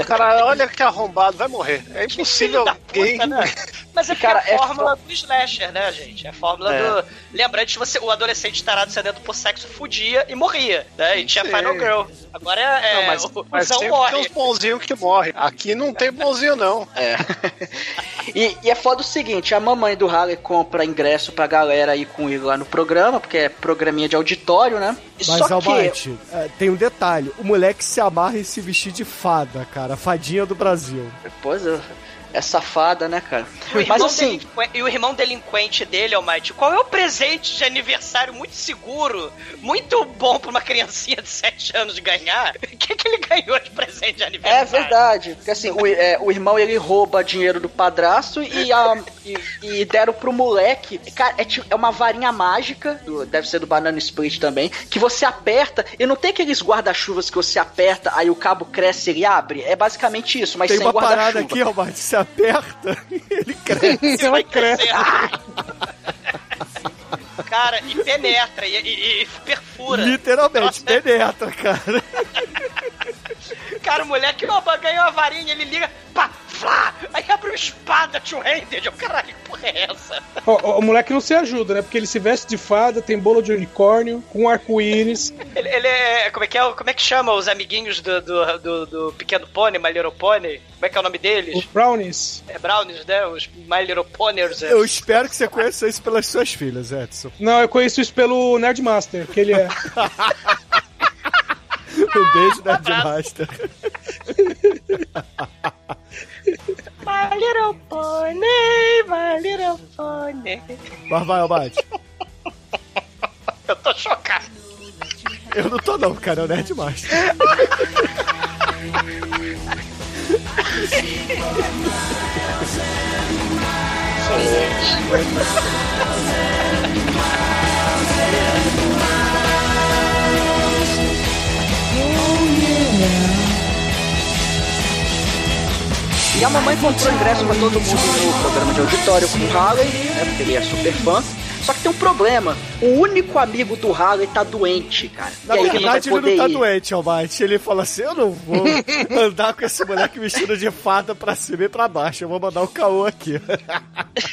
O cara, olha que arrombado, vai morrer. É impossível alguém. Puta, né? Mas é porque Cara, é é a fórmula do slasher, né, gente? É a fórmula É. do. Lembra antes você, o adolescente tarado sedento por sexo fudia e morria, né? E tinha Sim. Final Girl. Agora é. é Não, mas, o mas sempre morre. tem uns bonzinhos que morrem. Aqui não tem bonzinho, não. É. E, e é foda o seguinte, a mamãe do Harley compra ingresso pra galera ir com ele lá no programa, porque é programinha de auditório, né? Mas, Só que... Almighty, é, tem um detalhe. O moleque se amarra em se vestir de fada, cara. Fadinha do Brasil. Pois é, é safada, né, cara? E o, irmão Mas assim, e o irmão delinquente dele, Almighty, qual é o presente de aniversário muito seguro, muito bom pra uma criancinha de 7 anos ganhar? O que, que ele ganhou de presente de é aniversário? verdade. Porque assim, o, é, o irmão ele rouba dinheiro do padrasto e, a, e, e deram pro moleque. Cara, é, é uma varinha mágica, do- deve ser do Banana Split também, que você aperta e não tem aqueles guarda-chuvas que você aperta, aí o cabo cresce e ele abre. É basicamente isso, mas tem sem uma parada guarda-chuva. aqui, Almighty. Você aperta e ele cresce. Vai crescer. Cara, e penetra, e, e- e perfura. Literalmente, Nossa, é- penetra, cara. Cara, o moleque opa, ganhou a varinha, ele liga, pá, flá, aí abre uma espada two-handed. Caralho, que porra é essa? Ó, ó, o moleque não se ajuda, né? Porque ele se veste de fada, tem bolo de unicórnio, com arco-íris. Ele, ele é. Como é que é? Como é que chama os amiguinhos do, do, do, do Pequeno Pony, My Little Pony? Como é que é o nome deles? Os brownies. É Brownies, né? Os My Little Ponies. é. Eu espero que você conheça isso pelas suas filhas, Edson. Não, eu conheço isso pelo Nerdmaster, que ele é. Um beijo, Nerdmaster. My Little Pony, My Little Pony. Mas vai, Almighty. Eu tô chocado. Eu não tô não, cara. É o Nerdmaster. E a mamãe comprou ingresso pra todo mundo no programa de auditório com o Harley, né? Porque ele é super fã. Só que tem um problema. O único amigo do Harley tá doente, cara. Na e aí ele não vai verdade, ele não tá ir. doente, Almighty. Ele fala assim: eu não vou andar com esse moleque vestido de fada pra cima e pra baixo. Eu vou mandar o caô aqui.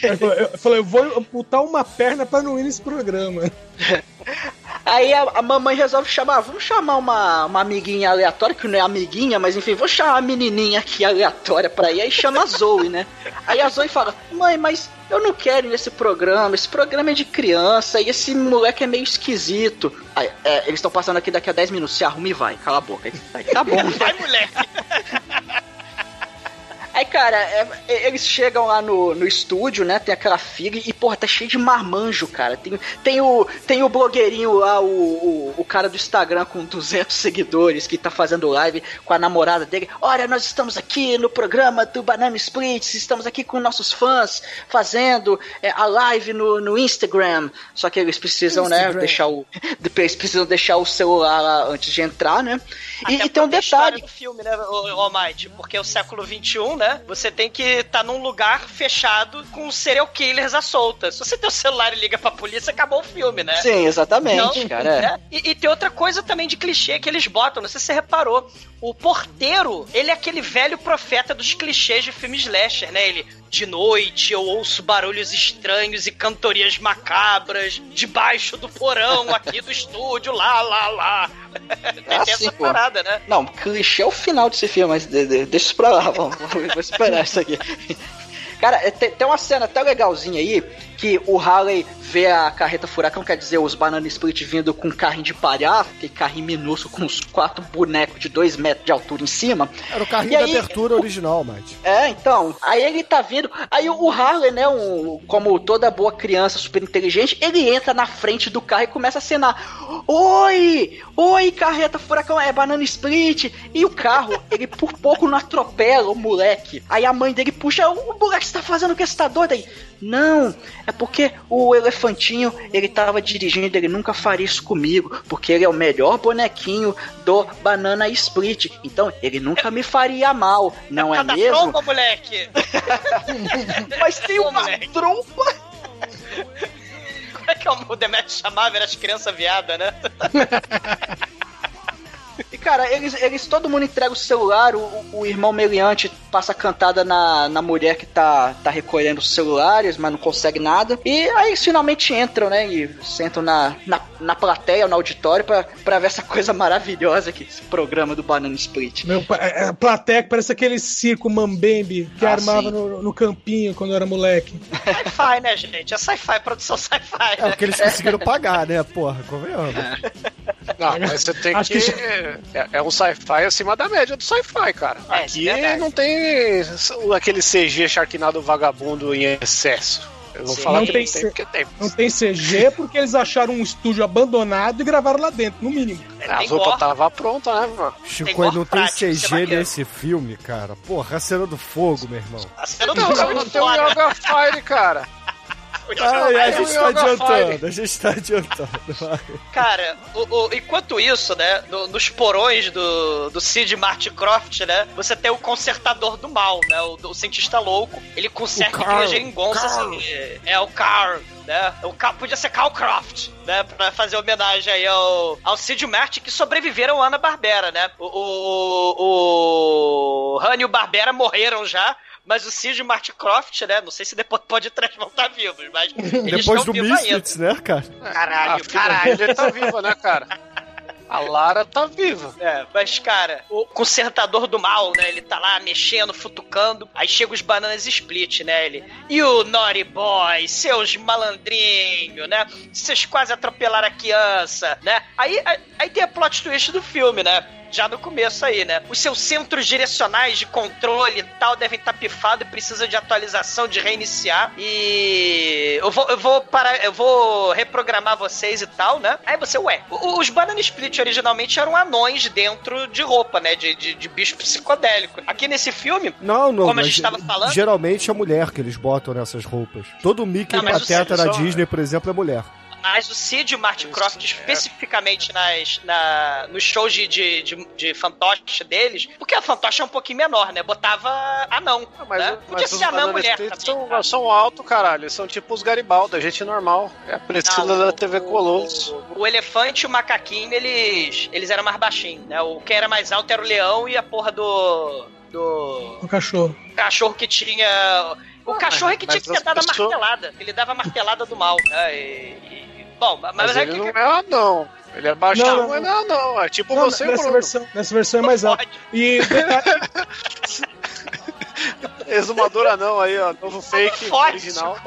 Eu, eu falei, eu vou amputar uma perna pra não ir nesse programa. Aí a, a mamãe resolve chamar, vamos chamar uma, uma amiguinha aleatória, que não é amiguinha, mas enfim, vou chamar a menininha aqui aleatória pra ir. Aí chama a Zoe, né? Aí a Zoe fala, mãe, mas eu não quero ir nesse programa, esse programa é de criança e esse moleque é meio esquisito. Aí, é, eles estão passando aqui daqui a 10 minutos, se arruma e vai, cala a boca. Aí, tá bom. Vai, moleque. Aí, cara, é- é- eles chegam lá no, no estúdio, né? Tem aquela fila e, porra, tá cheio de marmanjo, cara. Tem, tem, o, tem o blogueirinho lá, o, o, o cara do Instagram com 200 seguidores que tá fazendo live com a namorada dele. Olha, nós estamos aqui no programa do Banana Splits, estamos aqui com nossos fãs fazendo é, a live no, no Instagram. Só que eles precisam, né, Instagram. deixar o. Eles precisam deixar o celular lá antes de entrar, né? E, Até e tem um detalhe. do filme, né, o, o Almighty? Porque é o século XXI, né? Você tem que estar num lugar fechado com serial killers à solta. Se você tem o celular e liga pra polícia, acabou o filme, né? Sim, exatamente, Então, cara. é. né? E, e tem outra coisa também de clichê que eles botam, não sei se você reparou. O porteiro, ele é aquele velho profeta dos clichês de filme slasher, né? Ele, de noite, eu ouço barulhos estranhos e cantorias macabras debaixo do porão aqui do estúdio, lá, lá, lá. Tem Ah, essa sim, parada, né? Não, clichê é o final desse filme, mas de- de- deixa isso pra lá, vamos, vamos- vou esperar isso aqui. Cara, é, tem, tem uma cena até legalzinha aí que o Harley vê a carreta furacão, quer dizer, os Banana Split vindo com um carrinho de palhaço, aquele carrinho minúsculo com uns quatro bonecos de dois metros de altura em cima. Era o carrinho E da aí- abertura original, Almighty. É, então, aí ele tá vindo, aí o Harley, né, um, como toda boa criança super inteligente, ele entra na frente do carro e começa a acenar. Oi! Oi, carreta furacão, é banana split. E o carro, ele por pouco não atropela o moleque. Aí a mãe dele puxa, o moleque, você tá fazendo o que? Você tá doido aí? Não, é porque o elefantinho, ele tava dirigindo, ele nunca faria isso comigo, porque ele é o melhor bonequinho do Banana Split. Então, ele nunca me faria mal, não é Cada mesmo? tromba, moleque! Mas tem uma moleque. trompa. Como é que é o Demet chamava? Era as crianças viadas, né? cara, eles, eles todo mundo entrega o celular, o, o irmão meliante passa cantada na, na mulher que tá, tá recolhendo os celulares, mas não consegue nada. E aí eles finalmente entram, né? E sentam na, na, na plateia, no auditório, pra, pra ver essa coisa maravilhosa que esse programa do Banana Split. Meu, pa- é, a plateia que parece aquele circo Mambembe que Ah, armava no, no campinho quando eu era moleque. Sci-fi, né, gente? É sci-fi, produção sci-fi. É porque eles conseguiram pagar, né? Porra, convenhamos. Não, mas você tem Acho que. que É, é um sci-fi acima da média do sci-fi, cara. É, Aqui é não tem aquele CG Sharknado vagabundo em excesso. Eu vou Sim. falar Não que tem não tem porque tem. Não tem CG porque eles acharam um estúdio abandonado e gravaram lá dentro, no mínimo. A tem roupa gore. tava pronta, né, mano? Chico, Tem não tem é CG maneiro. nesse filme, cara. Porra, a cena do fogo, meu irmão. A cena do Não, jogo é não tem o. Yoga Fire, cara. Ai, a Yoga gente tá adiantando, a gente tá adiantando. Cara, o- o- enquanto isso, né, no- nos porões do, do Sid Marty Croft, né, você tem o consertador do mal, né, o, o cientista louco. Ele conserta aquele geringonça, assim, é, é o Carl, né, o Carl, podia ser Carl Croft, né, pra fazer homenagem aí ao, ao Sid Marty que sobreviveram a Ana Barbera, né. O, o, o, o Han e o Barbera morreram já, mas o Sid Marty Croft, né, não sei se depois pode trás vão estar vivos, mas eles Depois estão do vivos ainda. Misfits, né, cara? Caralho, A filha caralho. dele tá viva, né, cara? A Lara tá viva. É, mas cara, o consertador do mal, né? Ele tá lá mexendo, futucando. Aí chega os bananas split, né? Ele. E o Naughty Boy, seus malandrinhos, né? Vocês quase atropelaram a criança, né? Aí, aí, aí tem a plot twist do filme, né? Já no começo aí, né? Os seus centros direcionais de controle e tal devem estar pifados e precisa de atualização, de reiniciar. E eu vou, eu vou parar, eu vou reprogramar vocês e tal, né? Aí você, ué, os Banana Split originalmente eram anões dentro de roupa, né? De, de, de bicho psicodélico. Aqui nesse filme, Não, não. Como a gente tava falando? Geralmente é mulher que eles botam nessas roupas. Todo Mickey Não, Pateta só- Disney, por exemplo, é mulher. Mas o Sid e o Marty Croft, especificamente nas, na, nos shows de, de, de, de fantoche deles, porque a fantoche é um pouquinho menor, né? Botava anão, Mas, né? Podia mas ser os anã Banana mulher também. são, cara. são alto, caralho. São tipo os Garibaldi, a gente normal. É a Priscila Não, da o- TV o- Colosso. O, o elefante e o macaquinho, eles, eles eram mais baixinhos, né? O que era mais alto era o leão e a porra do... do O cachorro. cachorro que tinha... O cachorro é que tinha que ter dado a martelada. Ele dava a martelada do mal, né? E- e- bom, mas, Mas, é ele que... não é anão. Ele é baixo, Não, não, não, é não, não. É tipo Não, você, nessa, Bruno. versão, nessa versão é mais alto. E Exumador anão aí, ó. Novo fake, original.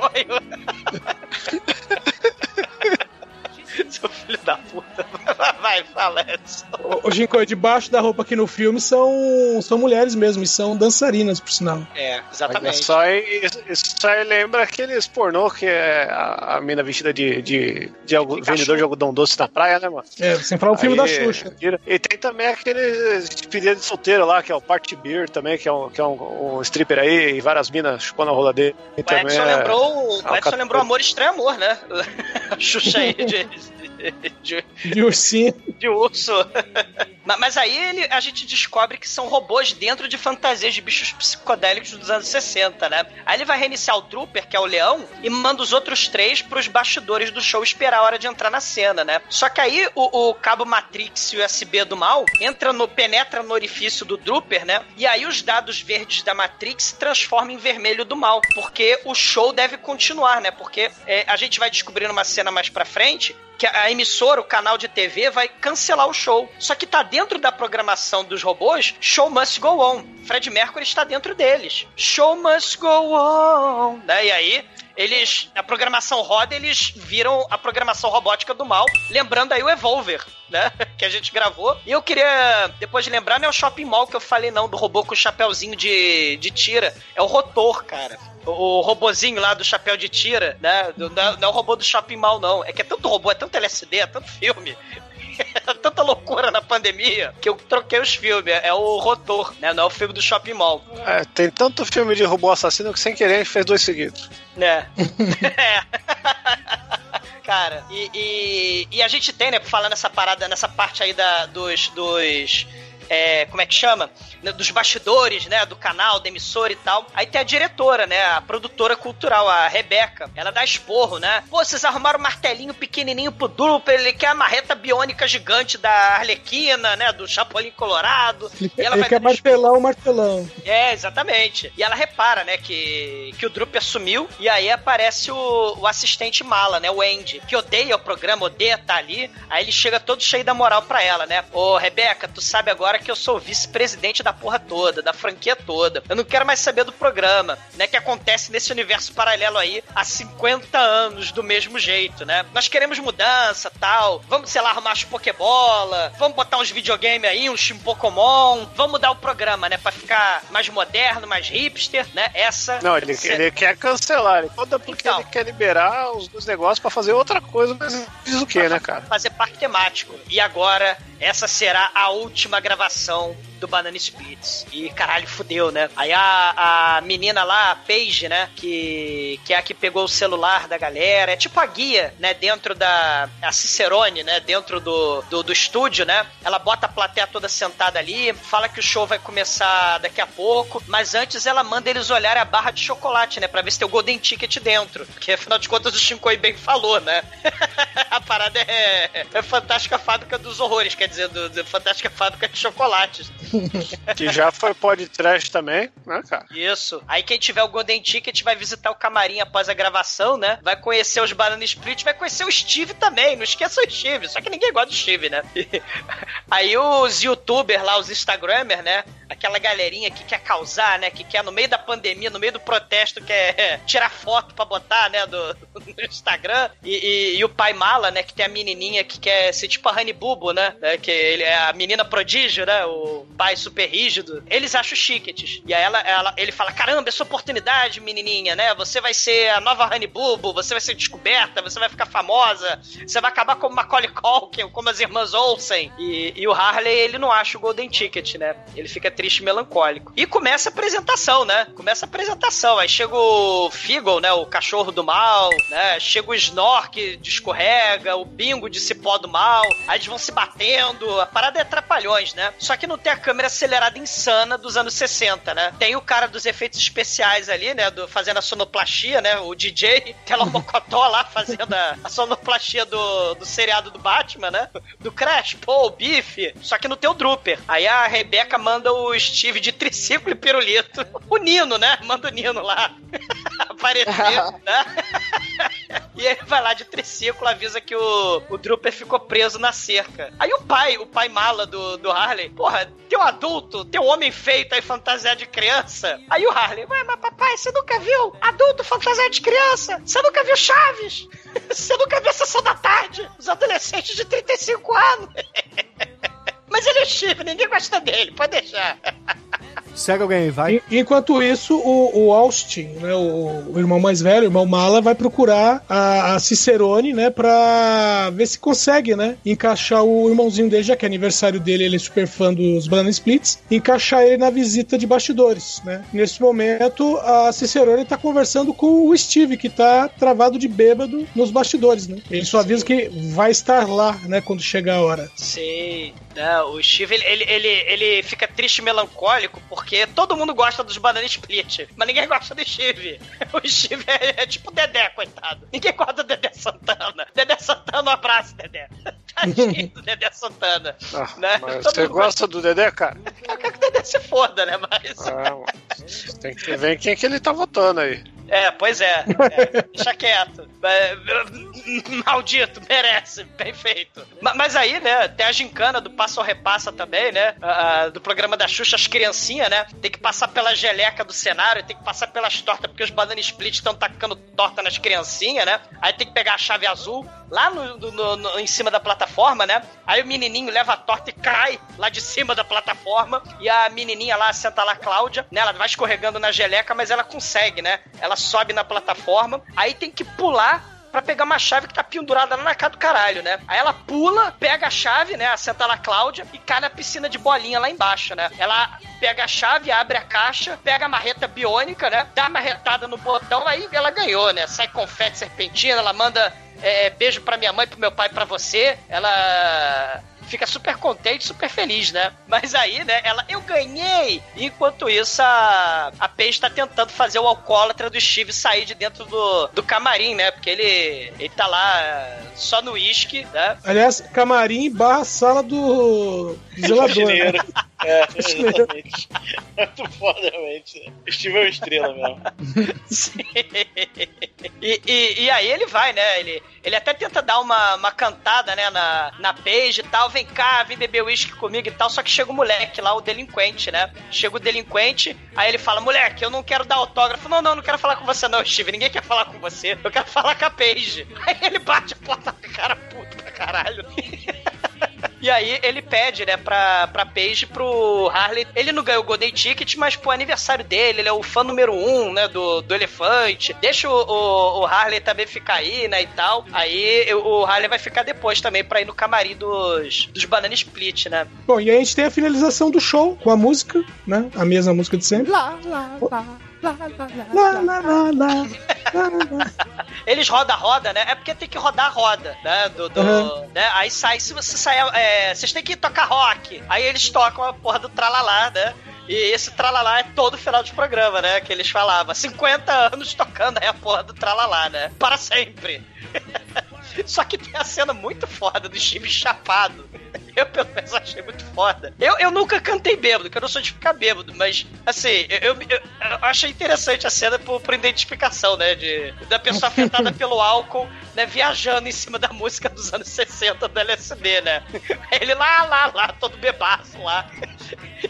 Seu filho da puta. Vai, fala, Edson. o Ginkgo, debaixo da roupa aqui no filme são, são mulheres mesmo, e são dançarinas, por sinal. É, exatamente. Só, isso só lembra aqueles pornô que é a, a mina vestida de, de, de algo- vendedor de algodão doce na praia, né, mano? É, sem falar o filme Aí, da Xuxa. tira. E tem também aquele despedida de solteiro lá, que é o Party Beer também, que é um, que é um, um stripper aí, e várias minas chupando a rola dele. E O Edson é- lembrou, é o Edson lembrou Amor Estranho Amor, né? Xuxa aí de, de, De ursinho. de urso. Ma- Mas aí ele, a gente descobre que são robôs dentro de fantasias de bichos psicodélicos dos anos 60, né? Aí ele vai reiniciar o Trooper, que é o leão, e manda os outros três pros bastidores do show esperar a hora de entrar na cena, né? Só que aí o, o cabo Matrix e USB do mal entra no, penetra no orifício do Trooper, né? E aí os dados verdes da Matrix se transformam em vermelho do mal, porque o show deve continuar, né? Porque é, a gente vai descobrir numa cena mais pra frente que a emissora, o canal de TV, vai cancelar o show. Só que tá dentro da programação dos robôs, show must go on. Fred Mercury está dentro deles. Show must go on. Né? E aí, eles. A programação roda, eles viram a programação robótica do mal, lembrando aí o Evolver. Né? Que a gente gravou. E eu queria, depois de lembrar, é o shopping mall que eu falei, não, do robô com o chapéuzinho de, de tira. É o rotor, cara. O, robozinho lá do chapéu de tira, né? Não, é- não é o robô do shopping mall, não. É que é tanto robô, é tanto LSD, é tanto filme. É tanta loucura na pandemia que eu troquei os filmes. É o Rotor, né? Não é o filme do Shopping Mall. É, tem tanto filme de robô assassino que sem querer a gente fez dois seguidos. Né? é. Cara, e, e, e a gente tem, né, falando nessa parada, nessa parte aí da, dos, dos é, como é que chama? Né, Dos bastidores, né? Do canal, da emissora e tal. Aí tem a diretora, né? A produtora cultural, a Rebeca. Ela dá esporro, né? Pô, vocês arrumaram um martelinho pequenininho pro Druper, ele quer a marreta biônica gigante da Arlequina, né? Do Chapolin Colorado. Ele, E ela ele vai quer martelão, um martelão. é, exatamente. E ela repara, né, que, que o Drupper sumiu e aí aparece o, o assistente mala, né, o Andy, que odeia o programa, odeia estar ali. Aí ele chega todo cheio da moral pra ela, né? Ô, Rebeca, tu sabe agora que eu sou vice-presidente da porra toda, da franquia toda. Eu não quero mais saber do programa, né, que acontece nesse universo paralelo aí há 50 anos do mesmo jeito, né? Nós queremos mudança, tal. Vamos, sei lá, arrumar as Pokébola, vamos botar uns videogame aí, uns Pokémon, vamos mudar o programa, né, pra ficar mais moderno, mais hipster, né? Essa Não, ele, ele quer cancelar. Ele toda porque Então. ele quer liberar os, os negócios pra fazer outra coisa, mas diz o que, né, cara? fazer parque temático. E agora, essa será a última gravação do Banana Splits. E caralho, fudeu, né? Aí a, a menina lá, a Paige, né? Que, que é a que pegou o celular da galera. É tipo a guia, né? Dentro da. A Cicerone, né? Dentro do, do, do estúdio, né? Ela bota a plateia toda sentada ali, fala que o show vai começar daqui a pouco, mas antes ela manda eles olharem a barra de chocolate, né? Pra ver se tem o Golden Ticket dentro. Porque afinal de contas o Shinkoi bem falou, né? a parada é, é Fantástica Fábrica dos Horrores, quer dizer, do, do Fantástica Fábrica de Chocolates. Que já foi podcast também, né, cara? Isso. Aí quem tiver o Golden Ticket vai visitar o camarim após a gravação, né? Vai conhecer os Banana Split, vai conhecer o Steve também. Não esqueça o Steve, só que ninguém gosta do Steve, né? Aí os youtubers lá, os instagramers, né? Aquela galerinha que quer causar, né? Que quer no meio da pandemia, no meio do protesto, quer tirar foto pra botar, né? Do, no Instagram. E, e- e o pai mala, né? Que tem a menininha que quer ser tipo a Honey Bubo, né? Que ele é a menina prodígio, né? O pai super rígido. Eles acham chiquetes. E aí ela, ela- ele fala: caramba, essa oportunidade, menininha, né? Você vai ser a nova Honey Bubo, você vai ser descoberta, você vai ficar famosa, você vai acabar como Macaulay Culkin, como as irmãs Olsen. E, e o Harley, ele não acha o Golden Ticket, né? Ele fica triste e melancólico. E começa a apresentação, né? Começa a apresentação. Aí chega o Figgle, né? O cachorro do mal, né? Chega o Snork de escorrega, o Bingo de cipó do mal. Aí eles vão se batendo. A parada é trapalhões, né? Só que não tem a câmera acelerada insana dos anos 60, né? Tem o cara dos efeitos especiais ali, né? Do, fazendo a sonoplastia, né? O DJ, Tela Mocotó lá fazendo a, a sonoplastia do, do seriado do Batman, né? Do Crash, pô, o Bife. Só que não tem o Drooper. Aí a Rebeca manda o Steve de triciclo e pirulito. O Nino, né? Manda o Nino lá aparecer, né? E ele vai lá de triciclo, avisa que o, o Drooper ficou preso na cerca. Aí o pai, o pai mala do, do Harley, porra, tem um adulto, tem um homem feito aí fantasiado de criança. Aí o Harley, ué, mas papai, você nunca viu adulto fantasiado de criança? Você nunca viu Chaves? Você nunca viu Sessão da Tarde? Os adolescentes de 35 anos. Mas ele é chifre, ninguém gosta dele, pode deixar. Segue alguém, vai. Enquanto isso, o, o Austin, né, o, o irmão mais velho, o irmão Mala, vai procurar a, a Cicerone, né, pra ver se consegue, né, encaixar o irmãozinho dele, já que é aniversário dele, ele é super fã dos Banana Splits, encaixar ele na visita de bastidores, né. Nesse momento, a Cicerone tá conversando com o Steve, que tá travado de bêbado nos bastidores, né. Ele só avisa que vai estar lá, né, quando chegar a hora. Sim, né, o Steve, ele, ele, ele, ele fica triste e melancólico porque todo mundo gosta dos Banana Split, mas ninguém gosta do Steve. O Steve é, é tipo o Dedé, coitado. Ninguém gosta do Dedé Santana. Dedé Santana, um abraço, Dedé. Tadinho do Dedé Santana. Ah, né? você gosta do Dedé, cara? Eu quero que o Dedé se foda, né? Mas... Ah, tem que ver quem que ele tá votando aí. É, pois é. é deixa quieto. Maldito, merece. Bem feito. Ma- Mas aí, né, tem a gincana do Passa ou Repassa também, né? do programa da Xuxa, as criancinhas, né? Tem que passar pela geleca do cenário, tem que passar pelas tortas, porque os banana split estão tacando torta nas criancinhas, né? Aí tem que pegar a chave azul lá no, no- no- em cima da plataforma, né? Aí o menininho leva a torta e cai lá de cima da plataforma. E a menininha lá senta lá, Cláudia, né? Ela vai escorregando na geleca, mas ela consegue, né? Ela sobe na plataforma. Aí tem que pular pra pegar uma chave que tá pendurada lá na cara do caralho, né? Aí ela pula, pega a chave, né? Senta lá, Cláudia, e cai na piscina de bolinha lá embaixo, né? Ela pega a chave, abre a caixa, pega a marreta biônica, né? Dá a marretada no botão, aí ela ganhou, né? Sai confete serpentina, ela manda é, beijo pra minha mãe, pro meu pai, pra você. Ela fica super contente, super feliz, né? Mas aí, né, ela, eu ganhei! Enquanto isso, a, a Paige tá tentando fazer o alcoólatra do Steve sair de dentro do, do camarim, né? Porque ele, ele tá lá só no uísque, né? Aliás, camarim barra sala do zelador. né? É, exatamente. Muito foda, realmente. Steve é uma estrela mesmo. Sim. E, e, e aí ele vai, né? Ele, ele até tenta dar uma, uma cantada, né, na, na Paige e tal. Vem cá, vem beber uísque comigo e tal. Só que chega o moleque lá, o delinquente, né? Chega o delinquente, aí ele fala: Moleque, eu não quero dar autógrafo. Não, não, não quero falar com você, não, Steve. Ninguém quer falar com você. Eu quero falar com a Paige. Aí ele bate a porta na cara, puto pra caralho. E aí ele pede, né, pra, pra Paige pro Harley. Ele não ganhou o Golden Ticket, mas pro aniversário dele, ele é o fã número um, né, do, do elefante. Deixa o, o, o Harley também ficar aí, né, e tal. Aí o Harley vai ficar depois também pra ir no camarim dos, dos Banana Split, né? Bom, e aí a gente tem a finalização do show com a música, né? A mesma música de sempre. Lá, lá, lá. Lá, lá, lá. Eles roda roda, né? É porque tem que rodar a roda, né? Do, do- Uhum. né? Aí sai, se você sair, é, vocês têm que tocar rock. Aí eles tocam a porra do tralalá, né? E esse tralalá é todo final de programa, né? Que eles falavam. 50 anos tocando aí a porra do tralalá, né? Para sempre. Só que tem a cena muito foda do Steve chapado. Eu, pelo menos, achei muito foda. Eu, eu nunca cantei bêbado, porque eu não sou de ficar bêbado, mas, assim, eu, eu, eu achei interessante a cena por, por identificação, né? De, da pessoa afetada pelo álcool, né? Viajando em cima da música dos anos 60 do LSD, né? Ele lá, lá, lá, todo bebaço lá.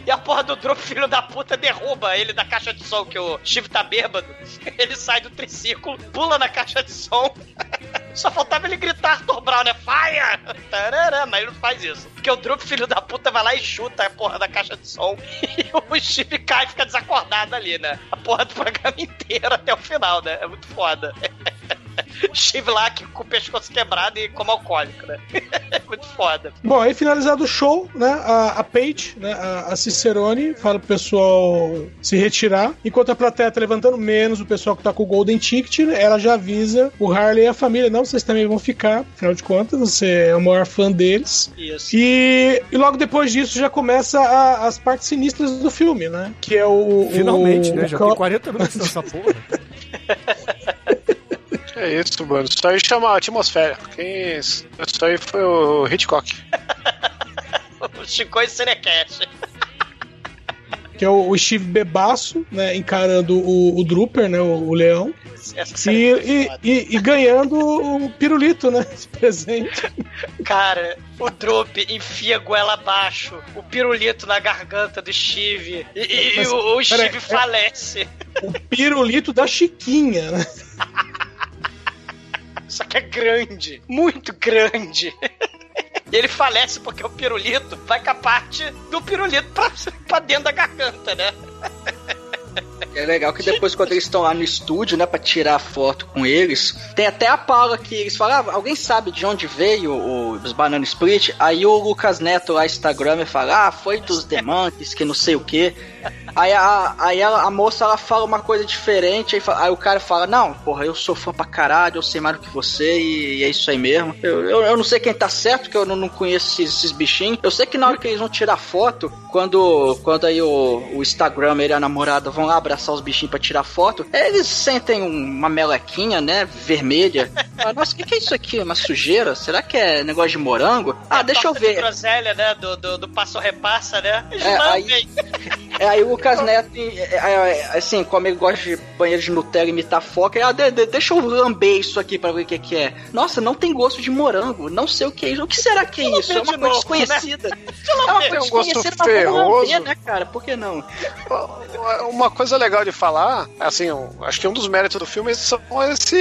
E a porra do Drop, filho da puta, derruba ele da caixa de som, que o Steve tá bêbado. Ele sai do triciclo, pula na caixa de som. Só faltava ele gritar Arthur Brown, né? Fire! Tarará, mas ele não faz isso. Porque o Drup, filho da puta, vai lá e chuta a porra da caixa de som. E o Steve cai e fica desacordado ali, né? A porra do programa inteiro até o final, né? É muito foda. Que, com o pescoço quebrado e como alcoólico, né? muito foda. Bom, aí finalizado o show, né? A, a Paige, né? A, a Cicerone fala pro pessoal se retirar, enquanto a plateia tá levantando menos o pessoal que tá com o Golden Ticket, ela já avisa o Harley e a família, não, vocês também vão ficar, afinal de contas, você é o maior fã deles. Isso. E, e logo depois disso já começa a- as partes sinistras do filme, né? Que é o. Finalmente, o, né? o Já tem 40 minutos nessa porra. É isso, mano. Isso aí chama atmosfera. Quem... Isso aí foi o Hitchcock. O Chico e Cinecast. Que é o, o Steve Bebaço, né? Encarando o, o Drooper, né? O, o leão. Essa E, foi e, e- e ganhando o pirulito, né? Esse presente. Cara, o Drop enfia a goela abaixo, o pirulito na garganta do Steve. E, Mas, o, o Steve aí, é- falece. O pirulito da Chiquinha, né? Só que é grande. Muito grande. E ele falece porque o pirulito vai com a parte do pirulito pra, pra dentro da garganta, né? É legal que depois, quando eles estão lá no estúdio, né, pra tirar a foto com eles, tem até a Paula que eles falam: ah, alguém sabe de onde veio os Banana Split? Aí o Lucas Neto lá, Instagram, fala: ah, foi dos Demantes, que não sei o que. Aí, a, aí ela- a moça ela fala uma coisa diferente, aí, fa- aí o cara fala: não, porra, eu sou fã pra caralho, eu sei mais do que você e, e é isso aí mesmo. Eu, eu, eu não sei quem tá certo, porque eu não, não conheço esses, esses bichinhos. Eu sei que na hora que eles vão tirar foto, quando, quando aí o, o Instagram e a namorada vão lá abraçar os bichinhos pra tirar foto, eles sentem uma melequinha, né, vermelha. Fala, Nossa, o que, que é isso aqui? Uma sujeira? Será que é negócio de morango? Ah, deixa eu de É. é um ver. groselha, né? Do, do, do passo-repassa, né? Eles É, lambem. É, aí o Lucas Neto, é, é, é, assim, como ele gosta de banheiro de Nutella e imitar foca, ah, de- de- deixa eu lamber isso aqui pra ver o que, que é. Nossa, não tem gosto de morango, não sei o que é isso. O que será que é isso? É uma de coisa né? desconhecida. É uma coisa um gosto desconhecida, vamos lamber, ferroso. né, cara? Por que não? Uma coisa legal de falar, assim, um- acho que um dos méritos do filme são esse,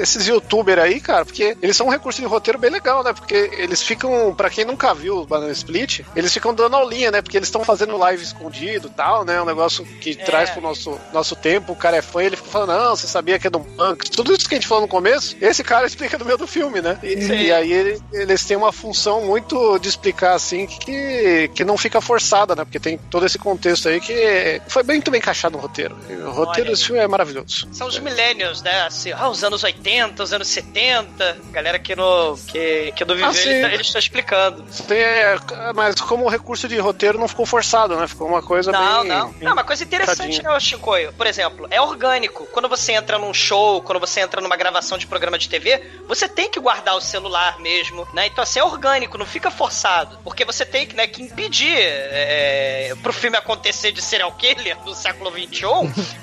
esses youtubers aí, cara, porque eles são um recurso de roteiro bem legal, né? Porque eles ficam, pra quem nunca viu o Banana Split, eles ficam dando aulinha, né? Porque eles estão fazendo live escondida conhecido e tal, né? Um negócio que traz pro nosso, nosso tempo, o cara é fã e ele fica falando, não, você sabia que é do Monks. Tudo isso que a gente falou no começo, esse cara explica no meio do filme, né? E, e aí ele- eles têm uma função muito de explicar, assim, que, que não fica forçada, né? Porque tem todo esse contexto aí que foi muito bem encaixado no roteiro. E o roteiro Olha. desse filme é maravilhoso. São os millennials, né? Assim, ah, os anos 80, os anos 70. Galera que não, que, que não viveu, Ah, sim. ele, tá- ele está explicando. É, mas como recurso de roteiro não ficou forçado, né? Ficou uma coisa Não, bem... não. bem Não, uma coisa interessante, né, Chicoio? Por exemplo, é orgânico. Quando você entra num show, quando você entra numa gravação de programa de TV, você tem que guardar o celular mesmo, né? Então, assim, é orgânico, não fica forçado. Porque você tem que, né, que impedir é, pro filme acontecer de serial killer do século XXI,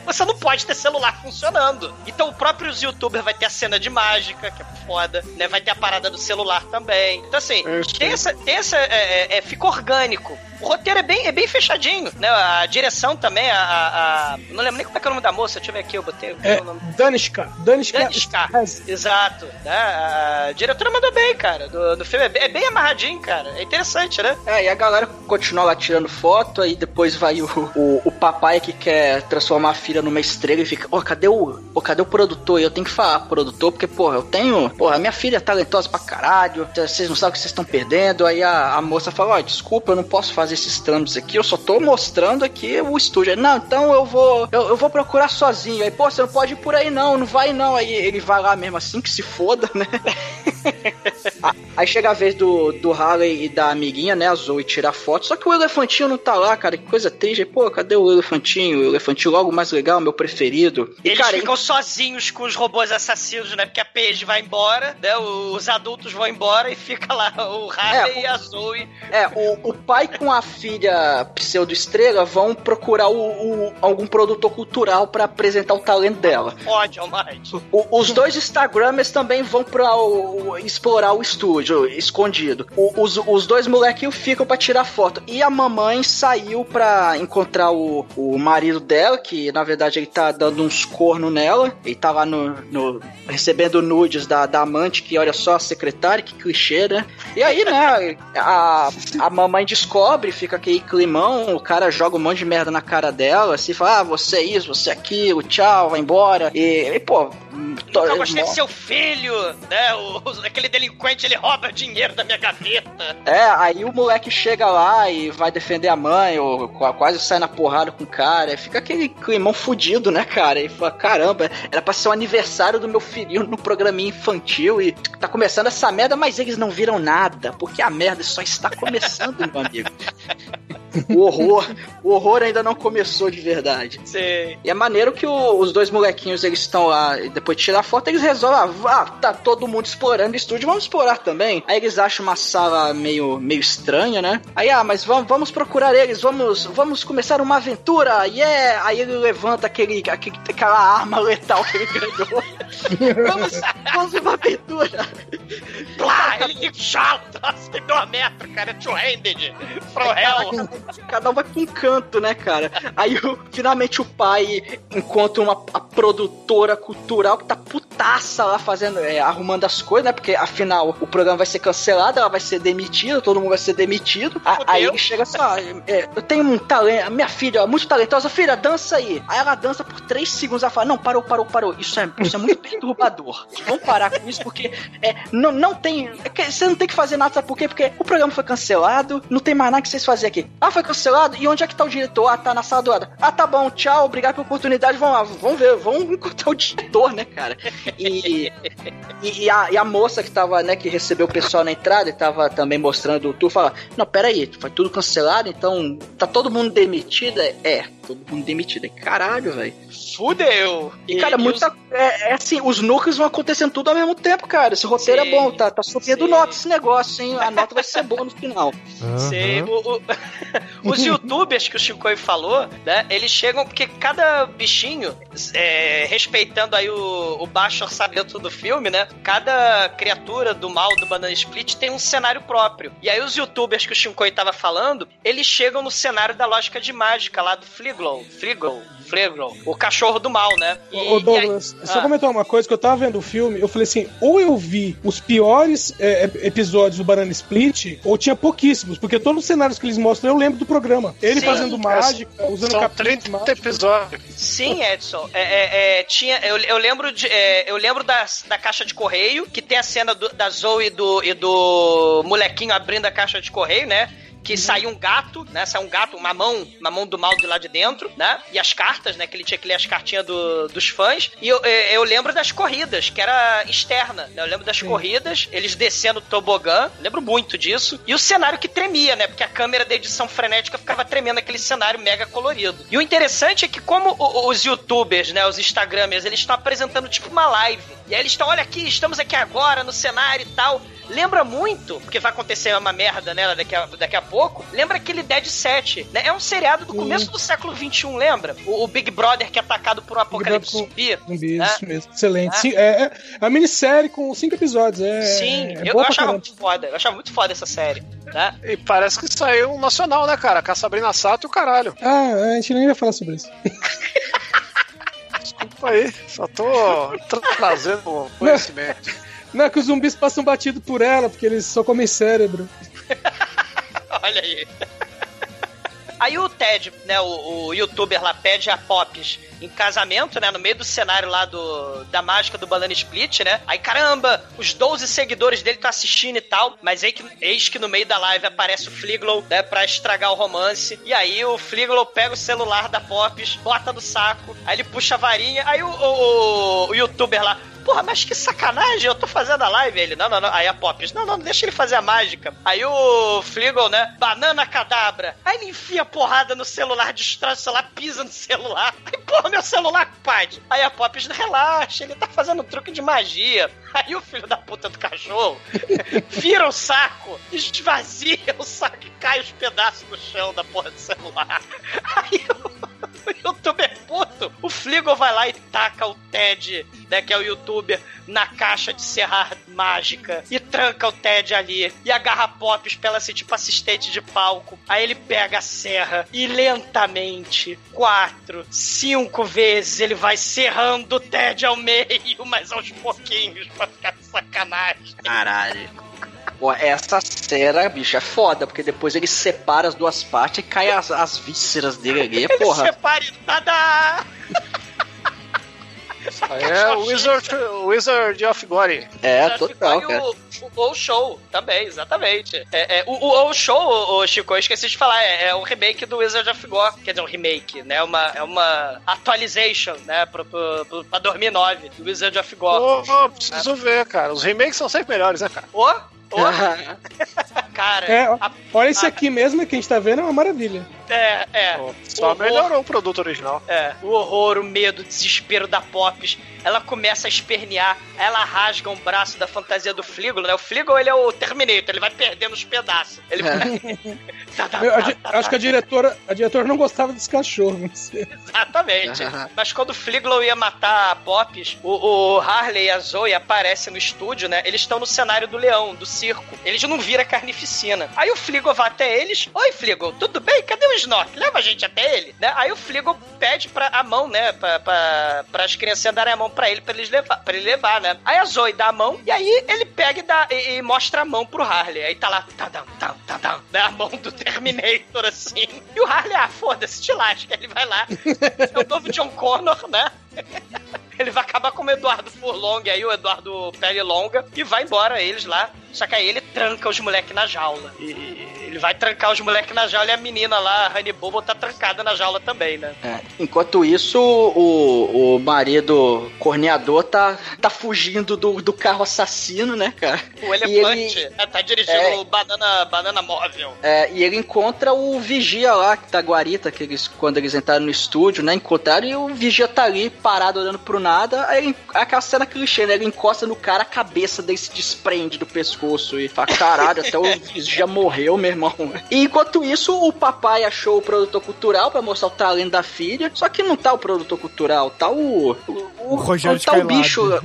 você não pode ter celular funcionando. Então, o próprio youtuber vai ter a cena de mágica, que é foda, né? Vai ter a parada do celular também. Então, assim, tem essa... Tem essa é, é, é, fica orgânico. O roteiro é bem, é bem fechadinho, né? A direção também, a, a- a- Não lembro nem como é que é o nome da moça, deixa eu ver aqui, eu botei É. Danishka. Danishka. Danishka. Exato. Né? A diretora mandou bem, cara. Do, do filme é bem, é bem amarradinho, cara. É interessante, né? É, e a galera continua lá tirando foto, aí depois vai o, o, o papai que quer transformar a filha numa estrela e fica, ô, cadê o. Ô, cadê o produtor? E eu tenho que falar, produtor, porque, porra, eu tenho. Porra, minha filha é talentosa pra caralho, vocês não sabem o que vocês estão perdendo. Aí a, a moça fala, ó, desculpa, eu não posso fazer esses trâmites aqui, eu só tô mostrando aqui o estúdio. Aí, Não, então eu vou. Eu, eu vou procurar sozinho. Aí, pô, você não pode ir por aí, não, não vai não. Aí ele vai lá mesmo assim, que se foda, né? Aí chega a vez do, do Harley e da amiguinha, né, a Zoe, tirar foto. Só que o elefantinho não tá lá, cara. Que coisa triste. Pô, cadê o elefantinho? O elefantinho logo mais legal, meu preferido. E, Eles cara, ficam sozinhos com os robôs assassinos, né? Porque a Paige vai embora, né? Os adultos vão embora e fica lá o Harley É, e a Zoe. É, o, o pai com a filha pseudo-estrela vão procurar o, o- algum produtor cultural pra apresentar o talento dela. Pode, Almighty. Os dois Instagramers também vão pra o- explorar o estúdio escondido. O- os, os dois molequinhos ficam pra tirar foto. E a mamãe saiu pra encontrar o, o marido dela, que na verdade ele tá dando uns corno nela. Ele tá lá no, no- recebendo nudes da, da amante, que olha só, a secretária, que clichê, né? E aí, né, a, a mamãe descobre, fica aquele climão, o cara joga um monte de merda na cara dela, assim, fala, ah, você é isso, você é aquilo, tchau, vai embora. E, e, pô, Eu gostei do seu filho, né? O, aquele delinquente, ele rouba dinheiro da minha gaveta. É, aí o moleque chega lá e vai defender a mãe, ou qu- quase sai na porrada com o cara, e fica aquele climão fudido, né, cara? E fala, caramba, era pra ser o aniversário do meu filhinho no programinha infantil e tá começando essa merda, mas eles não viram nada, porque a merda só está começando, meu amigo. O horror, o horror ainda não começou de verdade. Sim. E é maneiro que o- os dois molequinhos eles estão lá e depois de tirar foto eles resolvem, ah, tá todo mundo explorando o estúdio, vamos explorar também. Aí eles acham uma sala meio, meio estranha, né? Aí, ah, mas vamos, vamos procurar eles, vamos, vamos começar uma aventura, yeah! Aí ele levanta aquele, aquele, aquela arma letal que ele ganhou. vamos, vamos uma aventura. Plá, ele chata, nossa, deu uma merda, cara, two-handed, from hell. Cada um vai pra um canto, né, cara? Aí o- finalmente o pai encontra uma a produtora cultural que tá putaça lá fazendo, é, arrumando as coisas, né? Porque afinal o programa vai ser cancelado, ela vai ser demitida, todo mundo vai ser demitido. A- aí ele chega assim: ó, é, eu tenho um talento, a minha filha, muito talentosa, filha, dança aí. Aí ela dança por três segundos, ela fala: não, parou, parou, parou. Isso é, isso é muito perturbador. Vamos parar com isso, porque é, não, não tem. é você não tem que fazer nada, sabe por quê? Porque o programa foi cancelado, não tem mais nada que vocês fazerem aqui. Ah, foi cancelado? E onde é que tá o diretor? Ah, tá na sala do lado. Ah, tá bom, tchau, obrigado pela oportunidade. Vamos lá, vamos ver, vamos encontrar o diretor, né, cara? E, e, e a, e a moça que tava, né, que recebeu o pessoal na entrada e tava também mostrando o tour, fala: Não, pera aí, foi tudo cancelado, então tá todo mundo demitido? É, é, todo mundo demitido. É caralho, velho. Fudeu. E, cara, muita. É, é assim, os núcleos vão acontecendo tudo ao mesmo tempo, cara. Esse roteiro Sim. é bom, tá, tá subindo nota esse negócio, hein? A nota vai ser boa no final. Sim, o- o- os youtubers que o Chico falou, né? Eles chegam porque cada bichinho, é, respeitando aí o, o baixo orçamento do filme, né? Cada criatura do mal do Banana Split tem um cenário próprio. E aí os youtubers que o Shinkoi tava falando, eles chegam no cenário da lógica de mágica lá do Fliglow. Fliglow. O cachorro do mal, né? E, Ô, Douglas, e aí- só Ah. comentar uma coisa, que eu tava vendo o filme, eu falei assim, ou eu vi os piores é, ep- episódios do Banana Split, ou tinha pouquíssimos, porque todos os cenários que eles mostram eu lembro do programa. Ele Sim. fazendo mágica, usando São capinhas 30 episódios. Sim, Edson. É, é, é, tinha, eu, eu lembro, de, é, eu lembro das, da caixa de correio, que tem a cena do- da Zoe e do, e do molequinho abrindo a caixa de correio, né? Que saiu um gato, né? Saiu um gato, uma mão, uma mão do mal de lá de dentro, né? E as cartas, né? Que ele tinha que ler as cartinhas do- dos fãs. E eu, é, eu lembro das corridas, que era externa. Né? Eu lembro das corridas, eles descendo o tobogã. Lembro muito disso. E o cenário que tremia, né? Porque a câmera da edição frenética ficava tremendo aquele cenário mega colorido. E o interessante é que, como os youtubers, né? Os instagramers, eles estão apresentando tipo uma live. E aí eles estão, olha aqui, estamos aqui agora no cenário e tal. Lembra muito, porque vai acontecer uma merda nela daqui a, daqui a pouco. Lembra aquele Dead Set, né? É um seriado do começo do século XXI, lembra? O, o Big Brother que é atacado por um apocalipse zumbi. Zumbi, né? isso mesmo. Excelente. É. Sim, é, é uma minissérie com cinco episódios. É, Sim, é eu, eu achava muito foda. Eu achava muito foda essa série. Né? E parece que saiu um nacional, né, cara? Com a Sabrina Sato e o caralho. Ah, a gente nem vai falar sobre isso. Desculpa aí, só tô tra- trazendo conhecimento. Não, é que os zumbis passam batido por ela, porque eles só comem cérebro. Olha aí. Aí o Ted, né, o, o youtuber lá, pede a Pops em casamento, né, no meio do cenário lá do, da mágica do Banana Split, né? Aí, caramba, os 12 seguidores dele estão assistindo e tal, mas aí que, eis que no meio da live aparece o Fliglow, né, pra estragar o romance. E aí o Fliglow pega o celular da Pops, bota no saco, aí ele puxa a varinha, aí o, o, o youtuber lá, Porra, mas que sacanagem, eu tô fazendo a live. Ele, não, não, não. Aí a Pops, não, não, deixa ele fazer a mágica. Aí o Fligel, né? Banana cadabra. Aí ele enfia porrada no celular, destrói o celular, pisa no celular. Aí, porra, meu celular, compadre. Aí a Pops, relaxa, ele tá fazendo um truque de magia. Aí o filho da puta do cachorro vira o saco, esvazia o saco e cai os pedaços no chão da porra do celular. Aí o youtuber puto, o Fligo vai lá e taca o Ted, né, que é o youtuber, na caixa de serrar mágica e tranca o Ted ali e agarra Pops pra ela ser tipo assistente de palco. Aí ele pega a serra e lentamente, quatro, cinco vezes, ele vai serrando o Ted ao meio, mas aos pouquinhos, pra ficar de sacanagem. Caralho. Pô, essa cera, bicho, é foda, porque depois ele separa as duas partes e cai as, as vísceras dele ali, Ele porra. separa e tada! Aí é o Wizard, Wizard of Glory. É, total, cara. O, o, o Show também, exatamente. É, é, o, o, o Show, o, Chico, eu esqueci de falar, é, é o remake do Wizard of Gore. Quer dizer, um remake, né? Uma, é uma atualization, né? Pro, pro, pro, pra 2009, do Wizard of Gore. Ô, ô, preciso ver, cara. Os remakes são sempre melhores, né, cara? Ô, ô, cara. É, ó, a- olha esse aqui mesmo que a gente tá vendo, é uma maravilha. É, é. Só O- melhorou o produto original. É, o horror, o medo, o desespero da Pops. Ela começa a espernear, ela rasga um braço da fantasia do Fligo, né? O Fligo, ele é o Terminator, ele vai perdendo os pedaços. Ele Tá, tá, Eu, a tá, tá, tá. acho que a diretora, a diretora não gostava desse cachorro. não sei. Exatamente. Mas quando o Fliglow ia matar a Pops, o, o Harley e a Zoe aparecem no estúdio, né? Eles estão no cenário do leão, do circo. Eles não viram a carnificina. Aí o Fliglow vai até eles. Oi, Fliglow, tudo bem? Cadê o Snork? Leva a gente até ele, né? Aí o Fliglow pede pra a mão, né? Pra, pra, as crianças darem a mão pra ele, pra, eles levar, pra ele levar, né? Aí a Zoe dá a mão, e aí ele pega e, dá, e, e mostra a mão pro Harley. Aí tá lá, tadam, tadam, tadam, né? A mão do Terminator, assim. E o Harley, ah, foda-se, te lasca. Ele vai lá. É o novo John Connor, né? Ele vai acabar como o Eduardo Furlong aí, o Eduardo Pele Longa, e vai embora eles lá. Só que aí ele tranca os moleques na jaula. E ele vai trancar os moleques na jaula e a menina lá, a Honey Bobo, tá trancada na jaula também, né? É, Enquanto isso, o, o marido corneador tá, tá fugindo do, do carro assassino, né, cara? O elefante ele- né, tá dirigindo É. o banana, banana móvel. É, e ele encontra o vigia lá, que tá guarita, que eles, quando eles entraram no estúdio, né? Encontraram e o vigia tá ali parado olhando pro nada. Aí ele- aquela cena clichê, né? Ele encosta no cara, a cabeça dele se desprende do pescoço e fala: caralho, até o vigia morreu, meu irmão. E enquanto isso, o papai achou o produtor cultural pra mostrar o talento da filha. Só que não tá o produtor cultural, tá o. O, O Rogério tá o Skylab. bicho.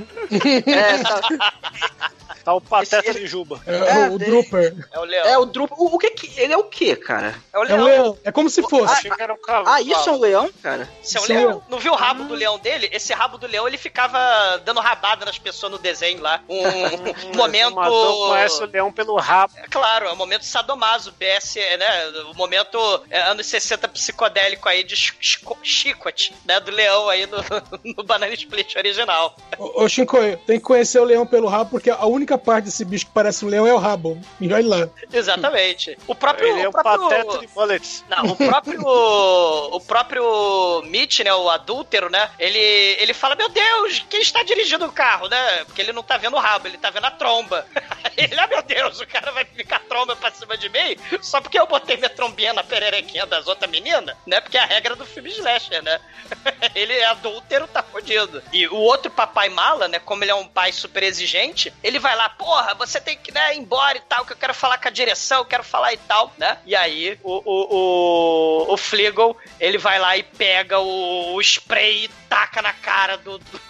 É, tá, Tá o pateta Esse- de Juba. É, o, o Drooper. É o leão. É o Drupa. O, o que que. Ele é o que, cara? É o É um leão. leão. É como se fosse. Era um cavalo. Ah, isso é um leão, cara? Esse é é leão. Não viu o rabo do leão dele? Esse rabo do leão, ele ficava dando rabada nas pessoas no desenho lá. Um momento... O conhece o leão pelo rabo. É claro, é o momento sadomaso, BS, né? O momento é, anos 60 psicodélico aí de ch- chico- chicote, né? Do leão aí no, no Banana Split original. Ô, ô Shinko, tem que conhecer o leão pelo rabo, porque a única parte desse bicho que parece um leão é o rabo. E olha lá. Exatamente. O próprio. Ele é o o próprio... pateta de bullets. Não, o próprio. o próprio Mitch, né? O adúltero, né? Ele, ele fala: Meu Deus, quem está dirigindo o carro, né? Porque ele não tá vendo o rabo, ele tá vendo a tromba. ele, ah, meu Deus, o cara vai ficar tromba pra cima de mim só porque eu botei minha trombinha na pererequinha das outras meninas, né? Porque é a regra do filme slasher, né? ele é adúltero, tá fodido. E o outro papai mala, né? Como ele é um pai super exigente, ele vai lá, porra, você tem que né, ir embora e tal, que eu quero falar com a direção, eu quero falar e tal, né? E aí o, o, o, o Flegel, ele vai lá e pega o, o spray e taca na cara do- do,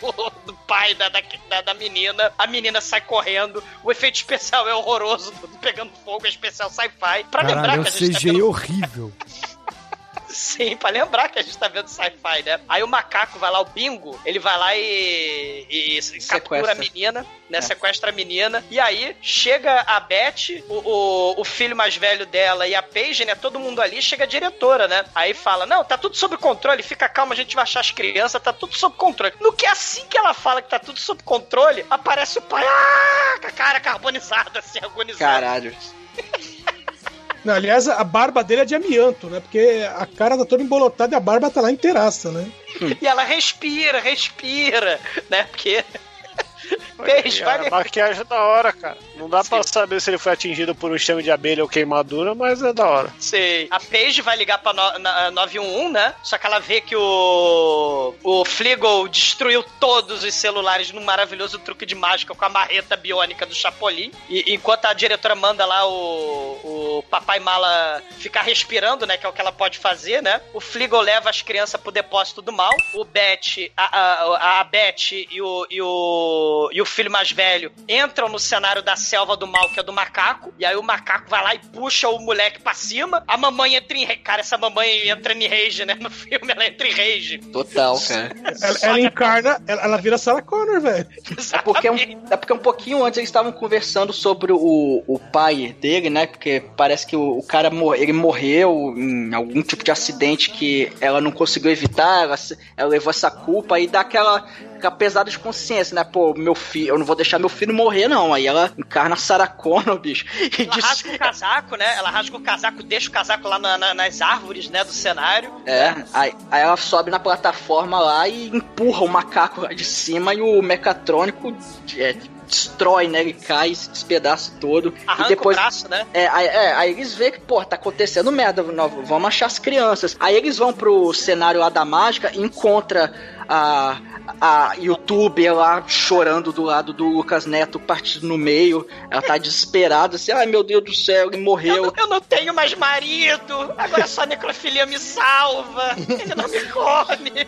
do, do pai da, da, da- menina. A menina sai correndo. O efeito especial é horroroso, pegando fogo, é especial sci-fi. Pra lembrar Caralho, é um que a gente tá CGI vendo horrível. Sim, pra lembrar que a gente tá vendo sci-fi, né? Aí o macaco vai lá, o bingo, ele vai lá e, e, e captura a menina, né? Sequestra a menina. E aí chega a Beth, o, o, o filho mais velho dela e a Paige, né? Todo mundo ali, chega a diretora, né? Aí fala: Não, tá tudo sob controle, fica calma, a gente vai achar as crianças, tá tudo sob controle. No que assim que ela fala que tá tudo sob controle, aparece o pai, ah, com a cara carbonizada, assim, agonizada. Caralho. Não, aliás, a barba dele é de amianto, né? Porque a cara tá toda embolotada e a barba tá lá inteiraça, né? E ela respira, respira, né? Porque. Beijo, a maquiagem é da hora, cara. Não dá pra saber se ele foi atingido por um chame de abelha ou queimadura, mas é da hora. Sei. A Paige vai ligar pra no, na, 911, né? Só que ela vê que o. O Flegel destruiu todos os celulares num maravilhoso truque de mágica com a marreta biônica do Chapolin. E enquanto a diretora manda lá o, o papai mala ficar respirando, né? Que é o que ela pode fazer, né? O Flegel leva as crianças pro depósito do mal. O Beth, a, a, a Beth e o, e, o, e o filho mais velho entram no cenário da selva do mal, que é do macaco. E aí o macaco vai lá e puxa o moleque pra cima. A mamãe entra em. Cara, essa mamãe entra em rage, né? No filme ela entra em rage. Total, cara. Ela, ela encarna, ela, ela vira Sarah Connor, velho. É porque, um, é porque um pouquinho antes eles estavam conversando sobre o, o pai dele, né? Porque parece que o, o cara mor- ele morreu em algum tipo de acidente que ela não conseguiu evitar, ela, ela levou essa culpa e dá aquela, aquela pesada de consciência, né? Pô, meu filho, eu não vou deixar meu filho morrer, não. Aí ela encarna Sarah Connor, bicho. E Ela diz, rasga o casaco, né? Ela rasga o casaco, deixa o casaco lá na- na- nas árvores, né? Do cenário. É, aí, aí ela sobe na plataforma lá e empurra o macaco lá de cima e o mecatrônico é, destrói, né? Ele cai, se despedaça todo. Arranca e depois, o braço, né? É, aí, é, aí eles veem que, pô, tá acontecendo merda, vamos achar as crianças. Aí eles vão pro cenário lá da mágica e encontra a, a youtuber lá chorando do lado do Lucas Neto partido no meio. Ela tá desesperada, assim, ai meu Deus do céu, ele morreu. Eu não tenho mais marido, agora só a necrofilia me salva, ele não me come.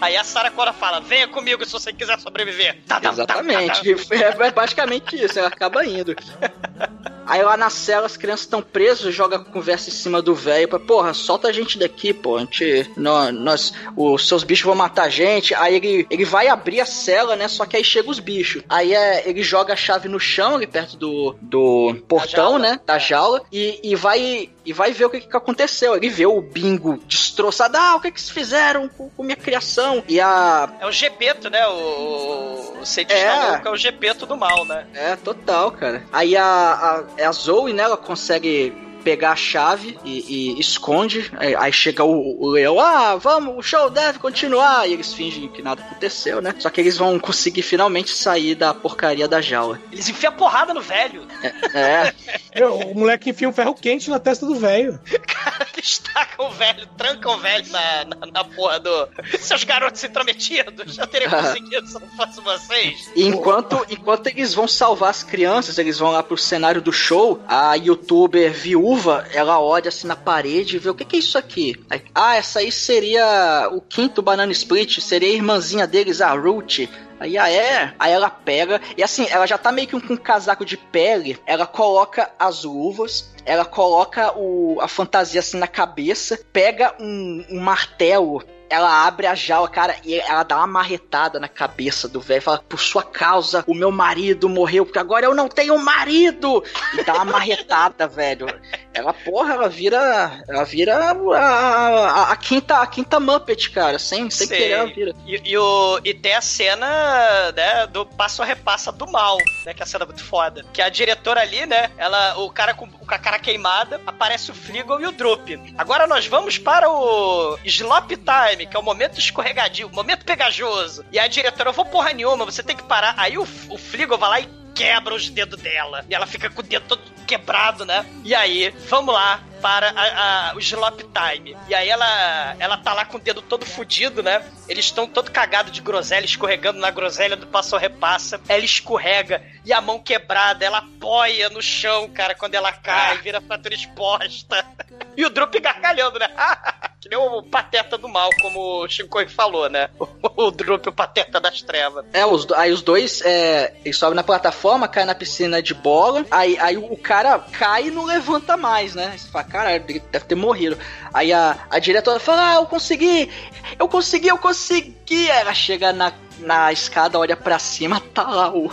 Aí a Sarah Connor fala: venha comigo se você quiser sobreviver. Exatamente. tá. É basicamente isso, ela acaba indo. Aí lá na cela as crianças estão presas, joga a conversa em cima do velho pra, porra, solta a gente daqui, pô. A gente. Nós, nós, os seus bichos vão matar a gente. Aí ele, ele vai abrir a cela, né? Só que aí chega os bichos. Aí é, ele joga a chave no chão, ali perto do, do portão, né? Da jaula. E, e vai. E vai ver o que, que aconteceu. Ele vê o bingo destroçado. Ah, o que, que vocês fizeram com, com minha criação? E a. É o Gepeto, né? O, o cientista É. louco é o Gepeto do mal, né? É, total, cara. Aí a, a, a Zoe, né, ela consegue pegar a chave e, e esconde. Aí, aí chega o, o leão, ah, vamos, o show deve continuar. E eles fingem que nada aconteceu, né? Só que eles vão conseguir finalmente sair da porcaria da jaula. Eles enfiam a porrada no velho. É. Meu, o moleque enfia um ferro quente na testa do velho. Eles tacam o velho, trancam o velho na, na, na porra do. Seus garotos intrometidos, eu teria conseguido se não fosse vocês. E enquanto, enquanto eles vão salvar as crianças, eles vão lá pro cenário do show, a youtuber viúva luva, ela olha assim na parede e vê o que, que é isso aqui. Aí, ah, essa aí seria o quinto Banana Split, seria a irmãzinha deles, a Ruth. Aí, ah, é? Aí ela pega, e assim, ela já tá meio que com um casaco de pele, ela coloca as luvas, ela coloca o, a fantasia assim na cabeça, pega um, um martelo ela abre a jaula, cara, e ela dá uma marretada na cabeça do velho. Fala, por sua causa, o meu marido morreu, porque agora eu não tenho marido! E dá uma marretada, velho. Ela, porra, ela vira. Ela vira a, a, a quinta, a quinta Muppet, cara. Sem, sem Sei. querer, ela vira. E, e o, e tem a cena, né, do passo a repassa do mal, né, que é a cena muito foda. Que a diretora ali, né, ela, o cara com, com a cara queimada, aparece o Fligo e o Drup. Agora nós vamos para o Slop Time, que é o momento escorregadio, o momento pegajoso. E a diretora, eu vou porra nenhuma, você tem que parar. Aí o, o Fligo vai lá e quebra os dedos dela. E ela fica com o dedo todo quebrado, né? E aí, vamos lá para a, a- o Slop Time. E aí ela, ela tá lá com o dedo todo fudido, né? Eles estão todo cagado de groselha, escorregando na groselha do passo repassa. Ela escorrega e a mão quebrada, ela apoia no chão, cara, quando ela cai, vira fratura exposta. E o Drup gargalhando, né? que nem o pateta do mal, como o Shinkoi falou, né? O Drup, o pateta das trevas. É, os, aí os dois, é, eles sobem na plataforma, caem na piscina de bola, aí, aí o cara cai e não levanta mais, né? Você fala, caralho, ele deve ter morrido. Aí a, a diretora fala, ah, eu consegui, eu consegui, eu consegui. Ela chega na, na escada, olha pra cima, tá lá o,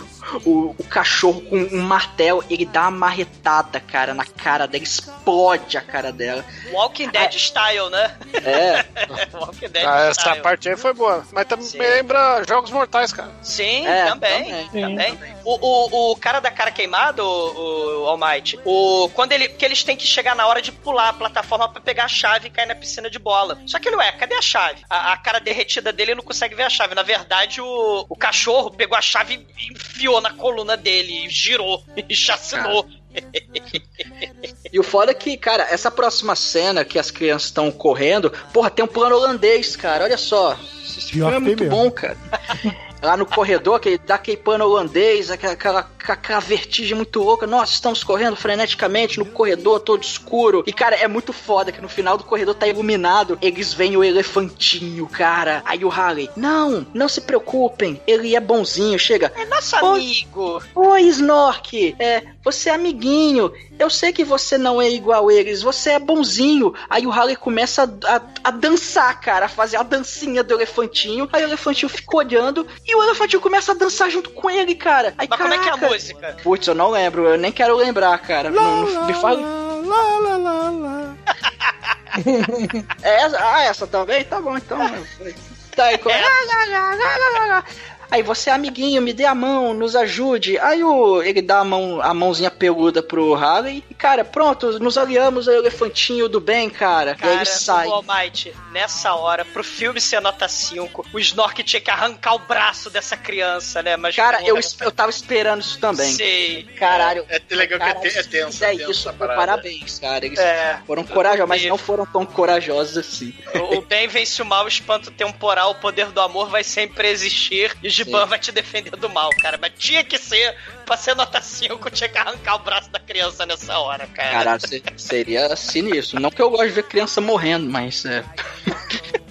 o, o cachorro com um martelo, ele dá uma marretada, cara, na cara dela, explode a cara dela. Walking Dead style, né? É. Walking Dead Ah, essa style. parte aí foi boa. Mas também Sim. lembra Jogos Mortais, cara. Sim, É, também. também. também. O, o, o cara da cara queimada, o, o All Might, o, quando ele, que eles têm que chegar na hora de pular a plataforma pra pegar a chave e cair na piscina de bola. Só que ele, ué, cadê a chave? A, a cara derretida dele não consegue ver a chave. Na verdade, o, o cachorro pegou a chave e enfiou na coluna dele, e girou, e chacinou. E o foda é que, cara, essa próxima cena que as crianças estão correndo, porra, tem um plano holandês, cara. Olha só. Esse filme é muito tem bom, cara. Lá no corredor, que dá aquele plano holandês, aquela, aquela, aquela vertigem muito louca. Nossa, estamos correndo freneticamente no corredor todo escuro. E, cara, é muito foda que no final do corredor tá iluminado. Eles veem o elefantinho, cara. Aí o Harley, não, não se preocupem, ele é bonzinho. Chega, É nosso amigo. Oi, Snork! É, você é amiguinho. Eu sei que você não é igual a eles, você é bonzinho. Aí o Harley começa a, a- a dançar, cara, a fazer a dancinha do elefantinho. Aí o elefantinho fica olhando e o elefantinho começa a dançar junto com ele, cara. Aí, Mas como é que é a caraca. música? Putz, eu não lembro, eu nem quero lembrar, cara. Não, não- me fala. Lá, lá, lá, lá. É essa? Ah, essa também? Tá bom, então. Tá aí, É. Aí você, amiguinho, me dê a mão, nos ajude. Aí o, ele dá a mão, a mãozinha peluda pro Harley. E, cara, pronto, nos aliamos ao elefantinho do bem, cara. e aí Cara, ele sai. o All Might, nessa hora, pro filme ser nota 5, o Snork tinha que arrancar o braço dessa criança, né? Mas, Cara, porra, eu, eu tava esperando isso também. Sei. Caralho. É legal que é, Cara, te- é tenso. é tenso isso, parabéns, cara. Eles É. foram corajosos, mas não foram tão corajosos assim. O bem vence o mal, o espanto temporal, o poder do amor vai sempre existir e Sim. vai te defender do mal, cara. Mas tinha que ser, pra ser nota 5, tinha que arrancar o braço da criança nessa hora, cara. Caralho, se- seria sinistro. Não que eu gosto de ver criança morrendo, mas é.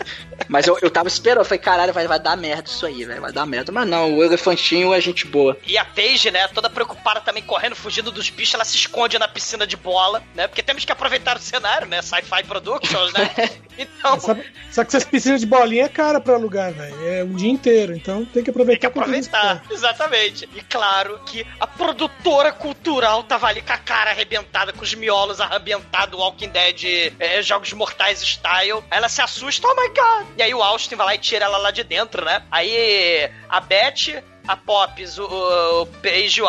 Mas eu, eu tava esperando, eu falei, caralho, vai, vai dar merda isso aí, velho, vai dar merda. Mas não, o elefantinho é gente boa. E a Paige, né, toda preocupada também, correndo, fugindo dos bichos, ela se esconde na piscina de bola, né? Porque temos que aproveitar o cenário, né? Sci-Fi Productions, né? Então, Só, só que essas piscinas de bolinha é cara pra alugar, velho. É um dia inteiro, então tem que aproveitar. Tem que aproveitar, exatamente. E claro que a produtora cultural tava ali com a cara arrebentada, com os miolos arrebentados, Walking Dead, é, Jogos Mortais style. Aí ela se assusta, oh my god! E aí o Austin vai lá e tira ela lá de dentro, né? Aí a Beth. A Pops, o, o Paige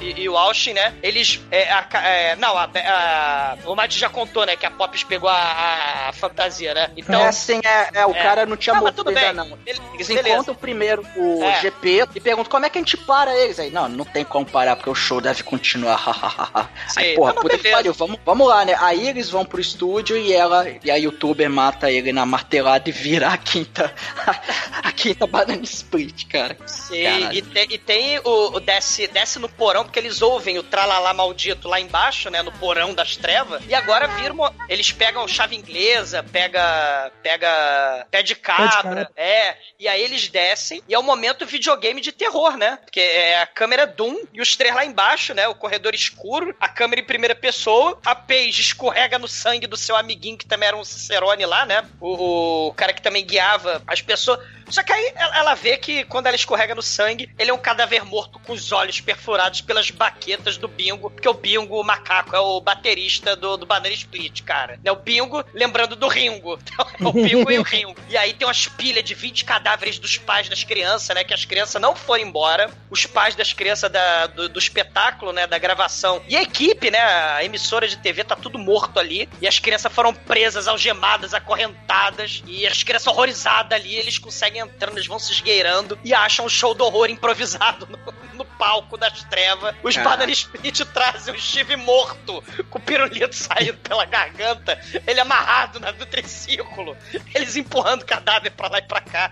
e, e o Austin, né? Eles. É, a é, não, a, a- o Matt já contou, né? Que a Pops pegou a, fantasia, né? Então. é assim, é, é, o É. cara não tinha Não, tudo bem. não. Ele- Eles beleza. encontram primeiro o É. GP e perguntam como é que a gente para eles. Aí, não, não tem como parar, porque o show deve continuar. aí, porra, mas puta que pariu, vamos, vamos lá, né? Aí eles vão pro estúdio e ela e a youtuber mata ele na martelada e vira a quinta a, quinta banana split, cara. Sim. E, te- e tem o, o desce, desce no porão, porque eles ouvem o tralalá maldito lá embaixo, né? No porão das trevas. E agora viram. Eles pegam chave inglesa, pega. pega. pé de cabra. cabra. É. E aí eles descem. E é o momento videogame de terror, né? Porque é a câmera Doom e os três lá embaixo, né? O corredor escuro, a câmera em primeira pessoa. A Paige escorrega no sangue do seu amiguinho, que também era um Cicerone lá, né? O, o cara que também guiava as pessoas. Só que aí ela vê que quando ela escorrega no sangue, ele é um cadáver morto com os olhos perfurados pelas baquetas do Bingo, porque o Bingo, o macaco, é o baterista do, do Banana Split, cara. Né, o Bingo, lembrando do Ringo. Então, é o Bingo e o Ringo. E aí tem umas pilhas de 20 cadáveres dos pais das crianças, né? Que as crianças não foram embora. Os pais das crianças da- do, do espetáculo, né? Da gravação. E a equipe, né? A emissora de TV tá tudo morto ali. E as crianças foram presas, algemadas, acorrentadas. E as crianças horrorizadas ali, eles conseguem entrando, eles vão se esgueirando e acham um show do horror improvisado no, no palco das trevas. Os Caraca. Banana Split trazem o Steve morto, com o pirulito saindo pela garganta, ele amarrado na, no triciclo, eles empurrando o cadáver pra lá e pra cá.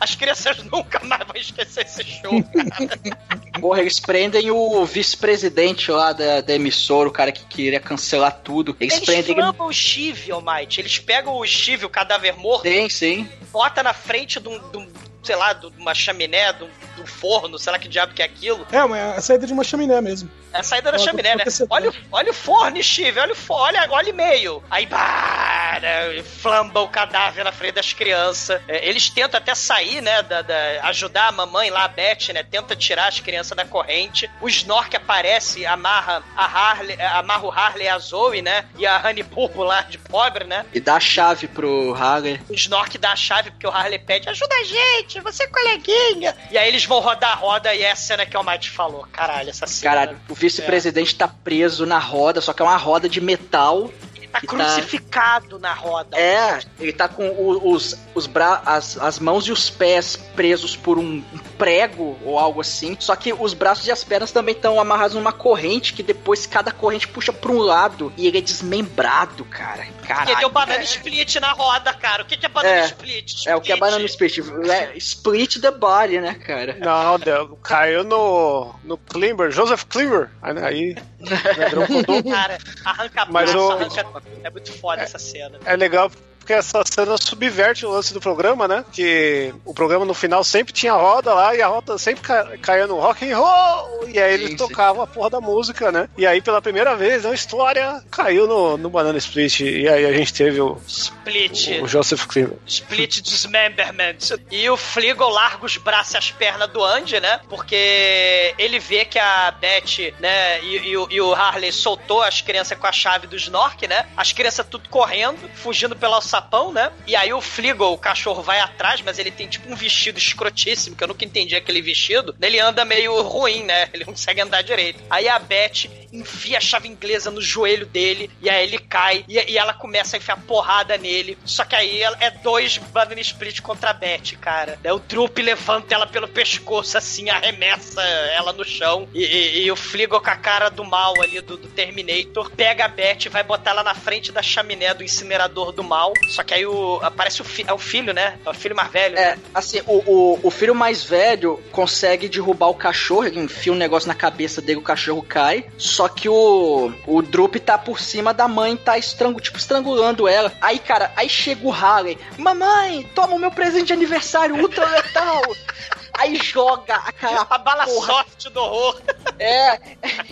As crianças nunca mais vão esquecer esse show, cara. Porra, eles prendem o vice-presidente lá da, da emissora, o cara que queria cancelar tudo. Eles, Eles prendem ele. flambam o Steve, Almighty. Eles pegam o Steve, o cadáver morto, Sim, sim. bota na frente de um, de um, sei lá, de uma chaminé, de um, um forno, sei lá que diabo que é aquilo. É, uma, a saída de uma chaminé mesmo. É a saída da Ela chaminé, né? Olha, o- olha o forno, Steve, olha o forno, olha, olha o meio. Aí, bah, né, flamba o cadáver na frente das crianças. É, eles tentam até sair, né, da, da- ajudar a mamãe lá, a Beth, né, tenta tirar as crianças da corrente. O Snork aparece, amarra a Harley, amarra o Harley e a Zoe, né, e a Honey Burbo lá de pobre, né. E dá a chave pro Harley. O Snork dá a chave porque o Harley pede, ajuda a gente, você é coleguinha. E aí eles vão rodar a roda e é a cena que o Mike falou. Caralho, essa cena. Caralho, o vice-presidente tá preso na roda, só que é uma roda de metal. Tá que crucificado na roda. É, ele tá com os, os bra as, as mãos e os pés presos por um, um prego ou algo assim. Só que os braços e as pernas também estão amarrados numa corrente que depois cada corrente puxa pra um lado e ele é desmembrado, cara. Porque Caralho. deu banana split na roda, cara. O que, que é banana É. split? É o que é banana split. É, split the body, né, cara? Não, deu- caiu no, no Klimber, Joseph Klimber. Aí, aí. Cara, arranca Mas braço, o- arranca... É muito foda essa cena. É legal porque essa cena subverte o lance do programa, né? Que o programa no final sempre tinha roda lá e a roda sempre ca caía no rock and roll. E aí eles Sim, sim. tocavam a porra da música, né? E aí pela primeira vez na história caiu no, no Banana Split. E aí a gente teve o, Split. o Joseph Klimber. Split Dismemberment. E o Fligo larga os braços e as pernas do Andy, né? Porque ele vê que a Beth, né, e, e o- e o Harley soltou as crianças com a chave do Snork, né? As crianças tudo correndo, fugindo pelo alçapão, né? E aí o Fligo, o cachorro, vai atrás, mas ele tem tipo um vestido escrotíssimo, que eu nunca entendi aquele vestido. Ele anda meio ruim, né? Ele não consegue andar direito. Aí a Beth enfia a chave inglesa no joelho dele, e aí ele cai, e, e ela começa a enfiar porrada nele. Só que aí é dois Banana Split contra a Beth, cara. O Drup levanta ela pelo pescoço, assim, arremessa ela no chão, e, e- e o Fligo com a cara do mal ali, do, do Terminator, pega a Beth vai botar ela na frente da chaminé do incinerador do mal. Só que aí o, aparece o, fi- é o filho, né? É o filho mais velho. É, assim, o, o, o filho mais velho consegue derrubar o cachorro, enfia um negócio na cabeça dele, o cachorro cai. Só que o, o Drup tá por cima da mãe, tá estrangu, tipo, estrangulando ela. Aí, cara, aí chega o Harley. Mamãe, toma o meu presente de aniversário ultra letal. aí joga aquela A bala porra. soft do horror. É,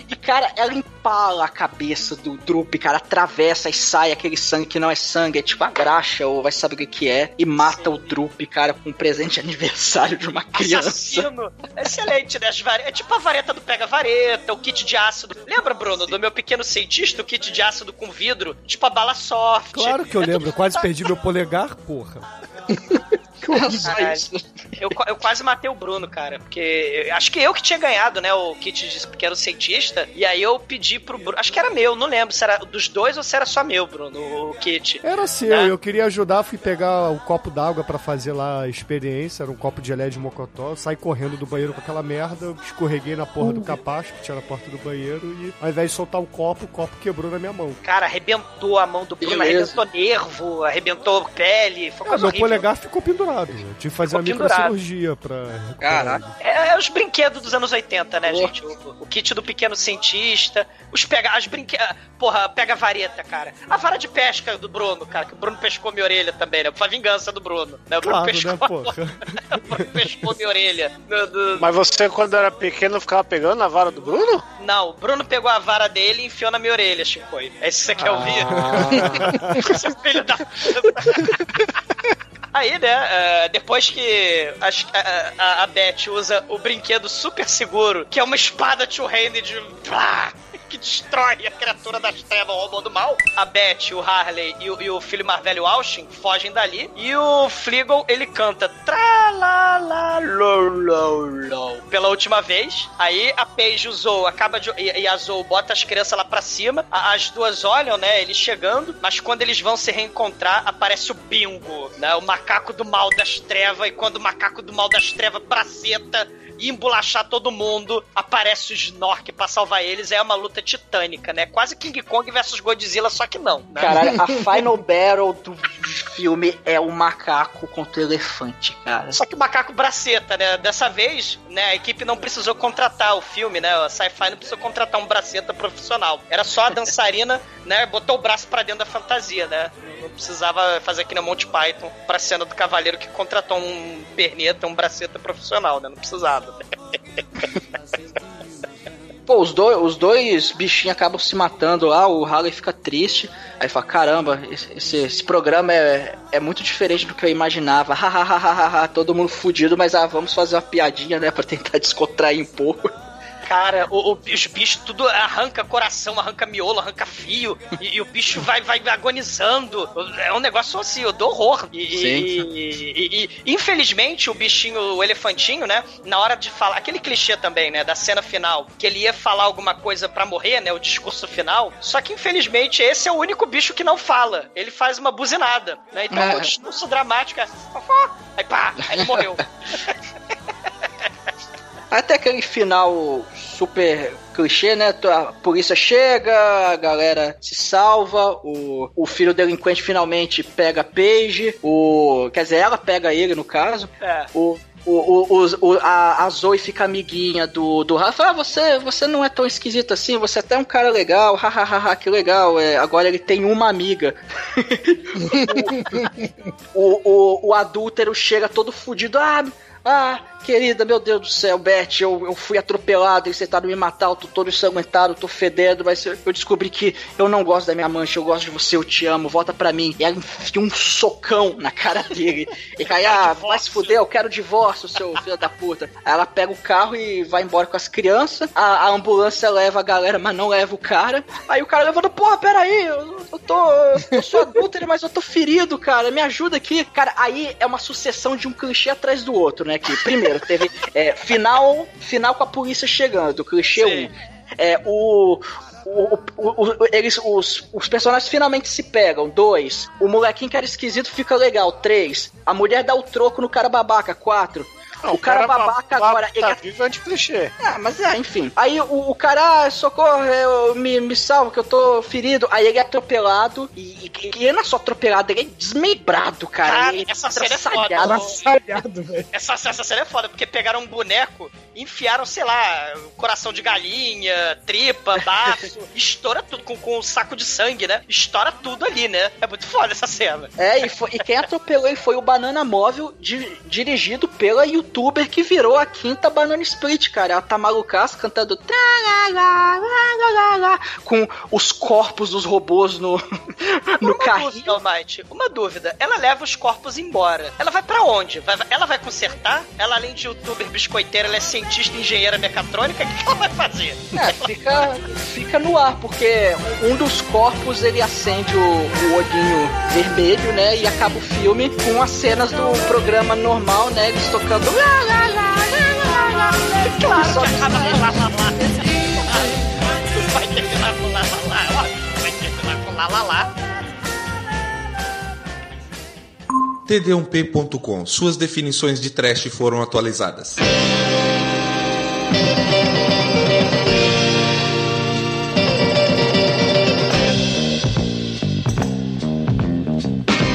e cara, ela empala a cabeça do Drup, cara, atravessa e sai aquele sangue que não é sangue, é tipo a graxa, ou vai saber o que é, e mata o Drup, cara, com um presente de aniversário de uma criança. Assassino. Excelente, né? Vare- É tipo a vareta do pega-vareta, o kit de ácido. Lembra, Bruno, do meu pequeno cientista, o kit de ácido com vidro? Tipo a bala soft. Claro que eu lembro, eu quase perdi meu polegar, porra. Caralho. Eu, eu quase matei o Bruno, cara. Porque eu- acho que eu que tinha ganhado, né? O kit de pequeno cientista. E aí eu pedi pro Bruno. Acho que era meu, não lembro se era dos dois ou se era só meu, Bruno, o kit. Era seu, Né? eu queria ajudar, fui pegar o copo d'água pra fazer lá a experiência, era um copo de gelé de mocotó, saí correndo do banheiro com aquela merda, escorreguei na porra do capacho que tinha na porta do banheiro e ao invés de soltar o copo, o copo quebrou na minha mão. Cara, arrebentou a mão do Bruno, Beleza. arrebentou nervo, arrebentou pele. Foi coisa meu horrível. polegar ficou pendurado pendurado. Eu tive que fazer uma microcirurgia pra. Caraca. É, é os brinquedos dos anos 80, né, gente? O, o kit do pequeno cientista, os pega, as brinquedos. Porra, pega a vareta, cara. A vara de pesca do Bruno, cara, que o Bruno pescou minha orelha também, né? Foi a vingança do Bruno. Né? O Bruno Claro, pescou, né, porra? o Bruno pescou minha orelha. Do- do- Mas você, quando era pequeno, ficava pegando na vara do Bruno? Não, o Bruno pegou a vara dele e enfiou na minha orelha, Chico. É isso que você quer ouvir? Seu filho da Aí, né, é, depois que a, a, a Beth usa o brinquedo super seguro, que é uma espada two-handed plá, que destrói a criatura das trevas, o robô do mal, a Beth, o Harley e o, e o filho mais velho Austin fogem dali, e o Fleagle, ele canta tra la la lo lo lo pela última vez. Aí a Paige usou, acaba de. E, e a Zoe bota as crianças lá pra cima. A- as duas olham, né? Eles chegando. Mas quando eles vão se reencontrar, aparece o Bingo, né? O macaco do mal das trevas. E quando o macaco do mal das trevas braceta e embolachar todo mundo, aparece o Snork pra salvar eles. É uma luta titânica, né? Quase King Kong versus Godzilla, só que não. Né? Caralho, a Final Battle do filme é o macaco contra o elefante, cara. Só que o macaco braceta, né? Dessa vez, né, a equipe não precisou contratar o filme, né? A Sci-Fi não precisou contratar um braceta profissional. Era só a dançarina, né? Botou o braço pra dentro da fantasia, né? Não precisava fazer aqui na Monty Python pra cena do cavaleiro que contratou um perneta, um braceta profissional, né? Não precisava. Pô, os dois, os dois bichinhos acabam se matando lá, o Harley fica triste. Aí fala, caramba, esse, esse, programa é, é muito diferente do que eu imaginava. Hahaha, todo mundo fudido, mas ah, vamos fazer uma piadinha, né, pra tentar descontrair um pouco. Cara, o, o- os bichos tudo arranca coração, arranca miolo, arranca fio, e, e o bicho vai, vai agonizando. É um negócio assim, do horror. E, e- e- infelizmente, o bichinho, o elefantinho, né? Na hora de falar, aquele clichê também, né? Da cena final, que ele ia falar alguma coisa pra morrer, né? O discurso final. Só que infelizmente esse é o único bicho que não fala. Ele faz uma buzinada, né? Então É. o discurso dramático é. "Fofó", Aí pá, aí ele morreu. Até aquele final super clichê, né? A polícia chega, a galera se salva, o, o filho delinquente finalmente pega Paige, o. Quer dizer, ela pega ele no caso. É. O. O, o, o- a, a Zoe fica amiguinha do, do Rafa. Ah, você, você não é tão esquisito assim, você é até um cara legal, hahaha, que legal. É, agora ele tem uma amiga. o, o, o adúltero chega todo fudido. Ah, ah, querida, meu Deus do céu, Beth, eu, eu fui atropelado, eles tentaram me matar, eu tô todo ensanguentado, eu tô fedendo, mas eu, eu descobri que eu não gosto da minha mancha, eu gosto de você, eu te amo, volta pra mim. E ela enfia um socão na cara dele. E cai, ah, vai se fuder, eu quero divórcio, seu filho da puta. Aí ela pega o carro e vai embora com as crianças, a, a ambulância leva a galera, mas não leva o cara. Aí o cara levando, porra, peraí, eu, eu tô. Eu sou adúltero, mas eu tô ferido, cara. Me ajuda aqui. Cara, aí é uma sucessão de um clichê atrás do outro, né? Que primeiro teve é, final, final com a polícia chegando, clichê 1. Um. É, o. o- o- o- eles, os, os personagens finalmente se pegam. Dois. O molequinho que era esquisito fica legal. Três. A mulher dá o troco no cara babaca. Quatro. O cara, babaca agora. Tá ele- vivo é anti-clichê. ah, mas é, enfim. Aí o, o cara, ah, socorro, eu, me, me salva que eu tô ferido. Aí ele é atropelado. E, e, e ele não é só atropelado, ele é desmembrado, cara. Cara, Ele é essa cena é foda. traçalhado. Traçalhado, velho. Essa, essa cena é foda, porque pegaram um boneco, enfiaram, sei lá, coração de galinha, tripa, baço, estoura tudo com, com um saco de sangue, né? Estoura tudo ali, né? É muito foda essa cena. É, e, foi- e quem atropelou ele foi o Banana Móvel, di- dirigido pela youtuber que virou a quinta Banana Split, cara. Ela tá malucaça cantando com os corpos dos robôs no, no Uma carrinho. dúvida, Almighty, uma dúvida. Ela leva os corpos embora. Ela vai pra onde? Vai- ela vai consertar? Ela, além de youtuber biscoiteira, ela é cientista engenheira mecatrônica? O que que ela vai fazer? É, fica, fica no ar, porque um dos corpos ele acende o, o olhinho vermelho, né? E acaba o filme com as cenas do programa normal, né? Eles tocando. Lá, lá, lá, lá, lá, lá. Lá, lá, lá. Vai terminar com lá, lá, lá. Ó, Vai terminar com lá, lá, lá. td1p.com. Suas definições de trash foram atualizadas.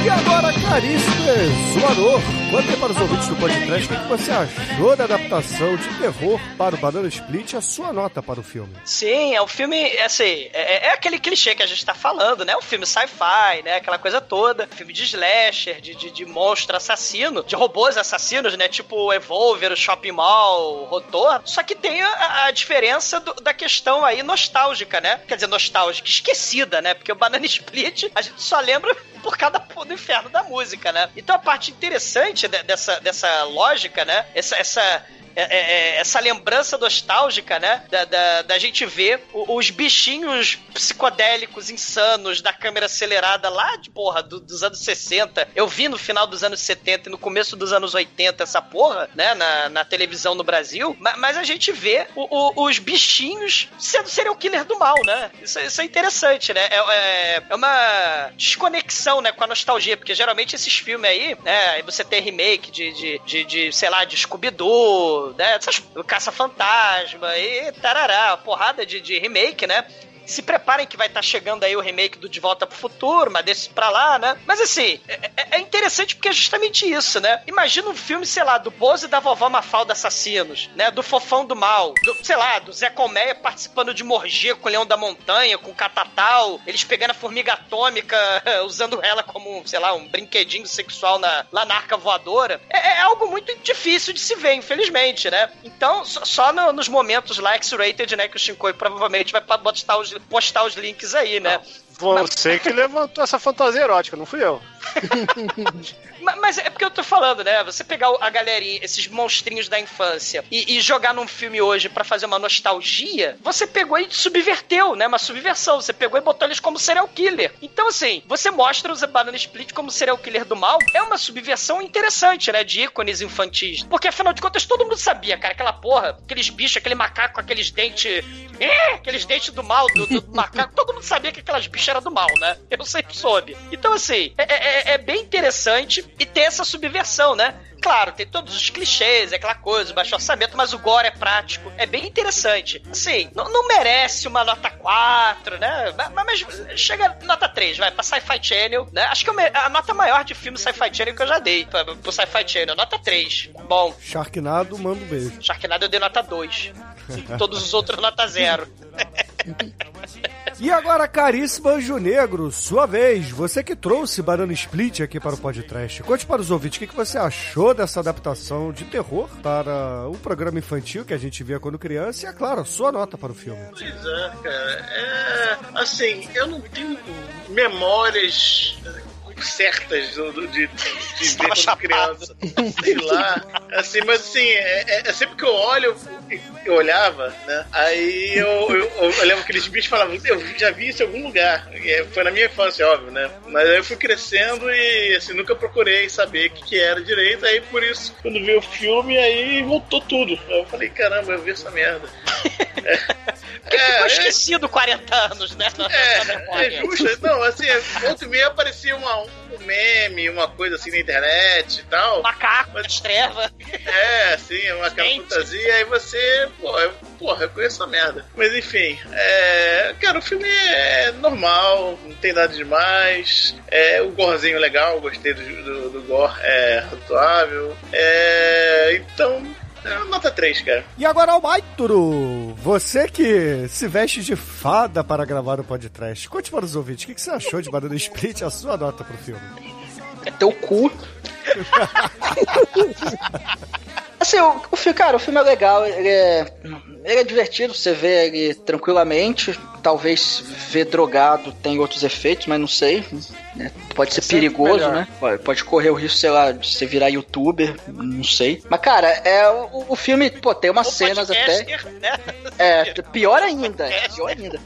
E agora, caríssimo Zoador, conte para os ouvintes do podcast o que você achou da adaptação de terror para o Banana Split a sua nota para o filme. Sim, é um filme, assim, é, é aquele clichê que a gente tá falando, né? Um filme sci-fi, né? Aquela coisa toda. Filme de slasher, de, de, de monstro assassino, de robôs assassinos, né? Tipo o Evolver, o Shopping Mall, o Rotor. Só que tem a, a diferença do- da questão aí nostálgica, né? Quer dizer, nostálgica, esquecida, né? Porque o Banana Split a gente só lembra por causa do inferno da música, né? Então a parte interessante de- dessa, dessa lógica, né? Essa, essa, é- é- é- essa lembrança nostálgica, né? Da, da, da gente ver os bichinhos psicodélicos, insanos, da câmera acelerada lá de porra, do- dos anos 60. Eu vi no final dos anos 70 e no começo dos anos 80 essa porra, né? Na, na televisão no Brasil. Ma- Mas, a gente vê o- o- os bichinhos sendo serial killer do mal, né? Isso, isso é interessante, né? É, é- é uma desconexão, né? Com a nostalgia, porque geralmente esses filmes aí, né? Você tem remake de, de, de, de, sei lá, de Scooby-Doo, né? Caça-Fantasma e tarará, porrada de, de remake, né? Se preparem que vai estar chegando aí o remake do De Volta pro Futuro, mas desse pra lá, né? Mas assim, é, é- é interessante porque é justamente isso, né? Imagina um filme, sei lá, do Bozo e da vovó Mafalda Assassinos, né? Do Fofão do Mal, do, sei lá, do Zé Colmeia participando de Morgia com o Leão da Montanha, com o Catatal, eles pegando a formiga atômica, usando ela como, sei lá, um brinquedinho sexual na, lá na arca voadora. É, é algo muito difícil de se ver, infelizmente, né? Então, só, só no- nos momentos lá X-rated, né, que o Shinkoi provavelmente vai postar os, postar os links aí, né? Você que levantou essa fantasia erótica, não fui eu. Ma- Mas é porque eu tô falando, né? Você pegar o- a galerinha, esses monstrinhos da infância, e, e jogar num filme hoje pra fazer uma nostalgia, você pegou e subverteu, né? Uma subversão. Você pegou e botou eles como serial killer. Então, assim, você mostra os Banana Split como serial killer do mal. É uma subversão interessante, né? De ícones infantis. Porque, afinal de contas, todo mundo sabia, cara, aquela porra, aqueles bichos, aquele macaco aqueles dentes. Aqueles dentes do mal, do, do macaco. Todo mundo sabia que aquelas bichas eram do mal, né? Eu sempre soube. Então, assim, é, é- é bem interessante e ter essa subversão, né? Claro, tem todos os clichês, aquela coisa, o baixo orçamento, mas o gore é prático. É bem interessante. Assim, não, não merece uma nota 4, né? Mas, mas chega nota 3, vai, pra Sci-Fi Channel, né? Acho que é a nota maior de filme Sci-Fi Channel que eu já dei pra, pro Sci-Fi Channel. Nota 3. Bom. Sharknado, manda um beijo. Sharknado eu dei nota 2. Todos os outros nota 0. E agora, caríssimo Anjo Negro, sua vez, você que trouxe Banana Split aqui para o podcast. Conte para os ouvintes o que você achou dessa adaptação de terror para o programa infantil que a gente via quando criança e, é claro, sua nota para o filme. Pois é, cara. É. Assim, eu não tenho memórias certas do, do- de, de ver quando criança. Sei lá. Assim, mas assim, é, é- é sempre que eu olho, eu, eu olhava, né? Aí eu, eu, eu lembro que aqueles bichos falavam, eu já vi isso em algum lugar. É, Foi na minha infância, óbvio, né? Mas aí eu fui crescendo e assim, nunca procurei saber o que, que era direito. Aí por isso, quando vi o filme, aí voltou tudo. Eu falei, caramba, eu vi essa merda. Porque ficou esquecido 40 anos, né? na- na É, memória. é justo. Não, assim, outro e meio aparecia uma, um meme, uma coisa assim na internet e tal. Macaco, Mas... treva. É, assim, uma aquela fantasia, aí você, pô, eu, porra, eu conheço essa merda. Mas enfim, é, cara, o filme é normal, não tem nada demais. É, o gorzinho legal, gostei do, do, do gore, é razoável. É, então, é nota 3, cara. E agora ao Maituro, você que se veste de fada para gravar o podcast. Conte para os ouvintes o que que você achou de Banana Split, a sua nota para o filme. É teu cu. Assim, o, o filme, cara, o filme é legal, ele é, ele é divertido, você vê ele tranquilamente. Talvez ver drogado tem outros efeitos, mas não sei. né? Pode ser É perigoso, né? Pode, pode correr o risco, sei lá, de você virar youtuber, não sei. Mas, cara, é, o, o filme, pô, tem umas cenas até. Né? É, pior ainda, pior ainda.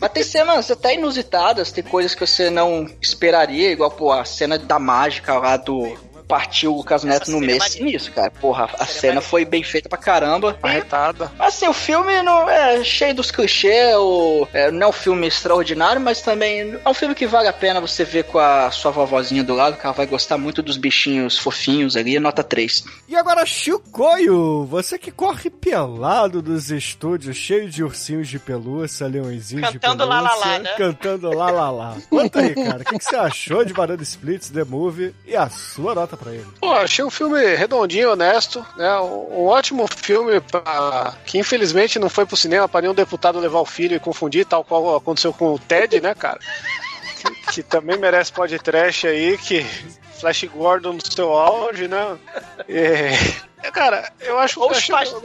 Mas tem cenas até inusitadas, tem coisas que você não esperaria, igual, pô, a cena da mágica lá do, partiu o Lucas Neto no mês nisso, cara. Porra, a cena foi bem feita pra caramba. Arretada. Assim, o filme não é cheio dos clichês, o, é, não é um filme extraordinário, mas também é um filme que vale a pena você ver com a sua vovozinha do lado, que ela vai gostar muito dos bichinhos fofinhos ali, nota 3. E agora, Chicoio, você que corre pelado dos estúdios, cheio de ursinhos de pelúcia, leõezinhos de pelúcia. Cantando lá, lá, lá, né? Cantando lá, lá, lá. Conta aí, cara, o que, que você achou de Banana Splits, The Movie, e a sua nota pra ele? Pô, achei um filme redondinho, honesto, né? Um, um ótimo filme pra... que infelizmente não foi pro cinema para nenhum deputado levar o filho e confundir, tal qual aconteceu com o Ted, né, cara? Que, que também merece podcast aí, que Flash Gordon no seu auge, né? É, cara, eu acho Ou eu os, achei- pais eu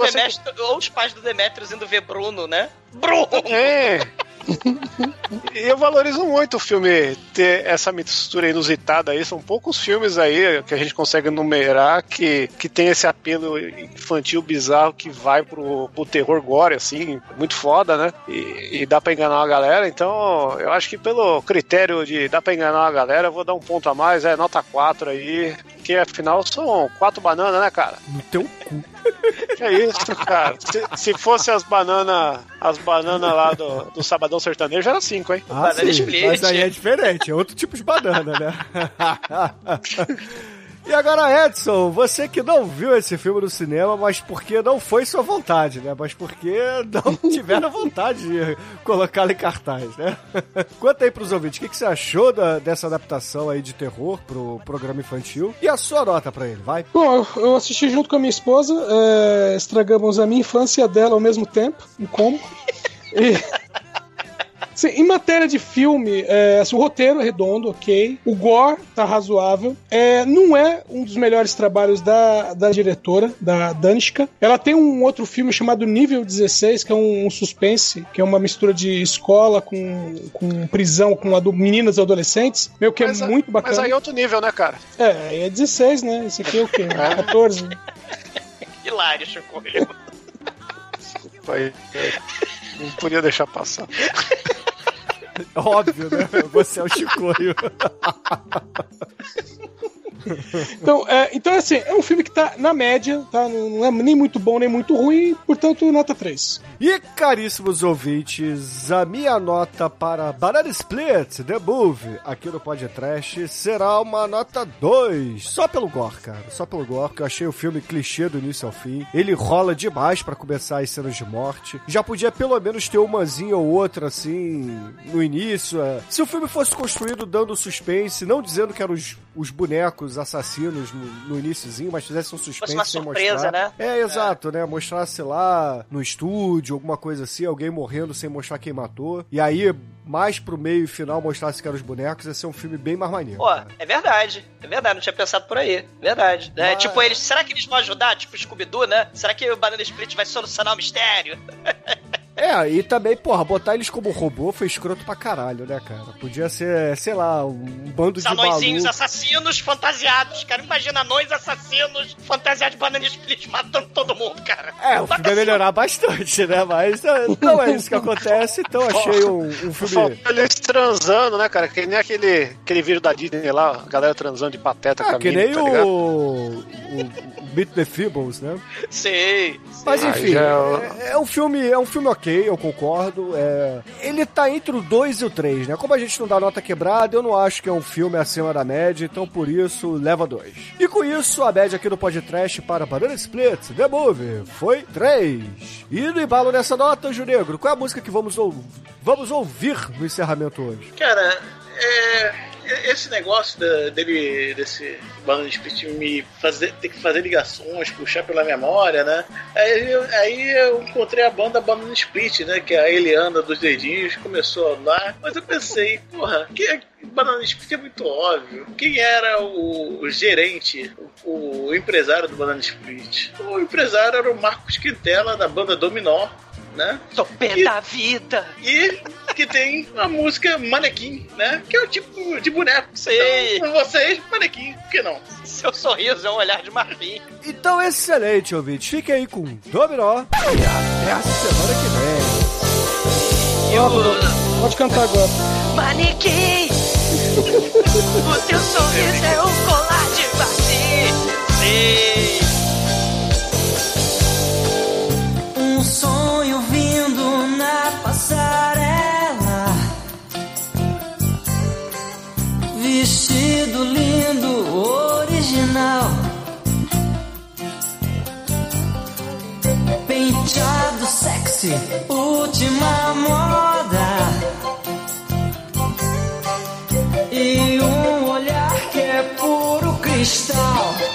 ou os pais do Demetrius indo ver Bruno, né? Bruno! É. Eu valorizo muito o filme ter essa mistura inusitada aí. São poucos filmes aí que a gente consegue numerar que, que tem esse apelo infantil bizarro que vai pro, pro terror gore, assim, muito foda, né? E, e dá pra enganar a galera. Então, eu acho que pelo critério de dá pra enganar a galera, eu vou dar um ponto a mais, é nota 4 aí. Que afinal são quatro bananas, né, cara? No teu cu. Que é isso, cara. Se, se fosse as bananas as bananas lá do, do Sabadão Sertanejo, era cinco, hein? Ah, sim, mas aí é diferente, é outro tipo de banana, né? E agora, Edson, você que não viu esse filme no cinema, mas porque não foi sua vontade, né? Mas porque não tiveram vontade de colocá-lo em cartaz, né? Conta aí pros ouvintes, o que, que você achou da- dessa adaptação aí de terror pro programa infantil? E a sua nota pra ele, vai? Bom, eu- assisti junto com a minha esposa, é, estragamos a minha infância e a dela ao mesmo tempo, em como. E, Sim, em matéria de filme, é, assim, o roteiro é redondo, ok. O gore tá razoável. É, não é um dos melhores trabalhos da, da diretora, da Danishka. Ela tem um outro filme chamado Nível 16, que é um, um suspense, que é uma mistura de escola com, com prisão, com adu- meninas e adolescentes. Meu, que Mas é muito bacana. Mas aí é outro nível, né, cara? É, aí é 16, né? Esse aqui é o quê? 14. Hilário, Chico. Foi- Não podia deixar passar. Óbvio, né? Você é o Chicoio. Então, é, então, assim, é um filme que tá na média, tá? Não é nem muito bom, nem muito ruim, portanto, nota 3. E caríssimos ouvintes, a minha nota para Banana Split, The Movie, aqui no podcast, será uma nota 2. Só pelo gore, cara. Só pelo gore, que eu achei o filme clichê do início ao fim. Ele rola demais pra começar as cenas de morte. Já podia pelo menos ter umazinha ou outra, assim, no início. é. Se o filme fosse construído dando suspense, não dizendo que eram os, os bonecos assassinos no, no iniciozinho, mas fizesse um suspense uma sem mostrar. né? É, exato, né? Mostrasse lá no estúdio, alguma coisa assim, alguém morrendo sem mostrar quem matou. E aí, mais pro meio e final, mostrasse que eram os bonecos, ia ser um filme bem mais maneiro. Pô, é verdade. É verdade, não tinha pensado por aí. Verdade. né? Mas- Tipo, eles. Será que eles vão ajudar? Tipo, Scooby-Doo, né? Será que o Banana Split vai solucionar o mistério? É, e também, porra, botar eles como robô foi escroto pra caralho, né, cara? Podia ser, sei lá, um bando Os de anõezinhos malucos. assassinos fantasiados, cara. Imagina anões assassinos fantasiados de Banana Split matando todo mundo, cara. É, o filme ia melhorar bastante, né? Mas é, não é isso que acontece, então achei um, um filme. Eles transando, né, cara? Que nem aquele, aquele vídeo da Disney lá, a galera transando de pateta com Ah, a que nem tá o, ligado? O, o Beat the Feebles, né? Sei. Mas Aí enfim, já é o- é, é um filme, é um filme ok, eu concordo. É, ele tá entre o 2 e o 3, né? Como a gente não dá nota quebrada, eu não acho que é um filme acima da média, então por isso leva 2. E com isso, a média aqui do podcast para Banana Split, The Movie, foi 3. E no embalo nessa nota, Ju Negro, qual é a música que vamos, ou- vamos ouvir no encerramento hoje? Cara, é, esse negócio da- dele, desse Banana Split me fazer, ter que fazer ligações, puxar pela memória, né? Aí eu, aí eu encontrei a banda Banana Split, né? Que é a Eliana dos dedinhos, começou a andar. Mas eu pensei, porra, que é- Banana Split é muito óbvio. Quem era o, o gerente, o, o empresário do Banana Split? O empresário era o Marcos Quintela, da banda Dominó. Né? Tô pé da vida. E que tem a música Manequim, né? Que é o tipo de boneco. Sei. Então, vocês, manequim, por que não? Seu sorriso é um olhar de marfim. Então, excelente, ouvinte. Fique aí com Dominó e até a semana que vem. E o... Pode cantar agora. Manequim! o teu sorriso é um colar de vacina. Ei! Um sonho passarela. Vestido lindo, original. Penteado sexy, última moda. E um olhar que é puro cristal.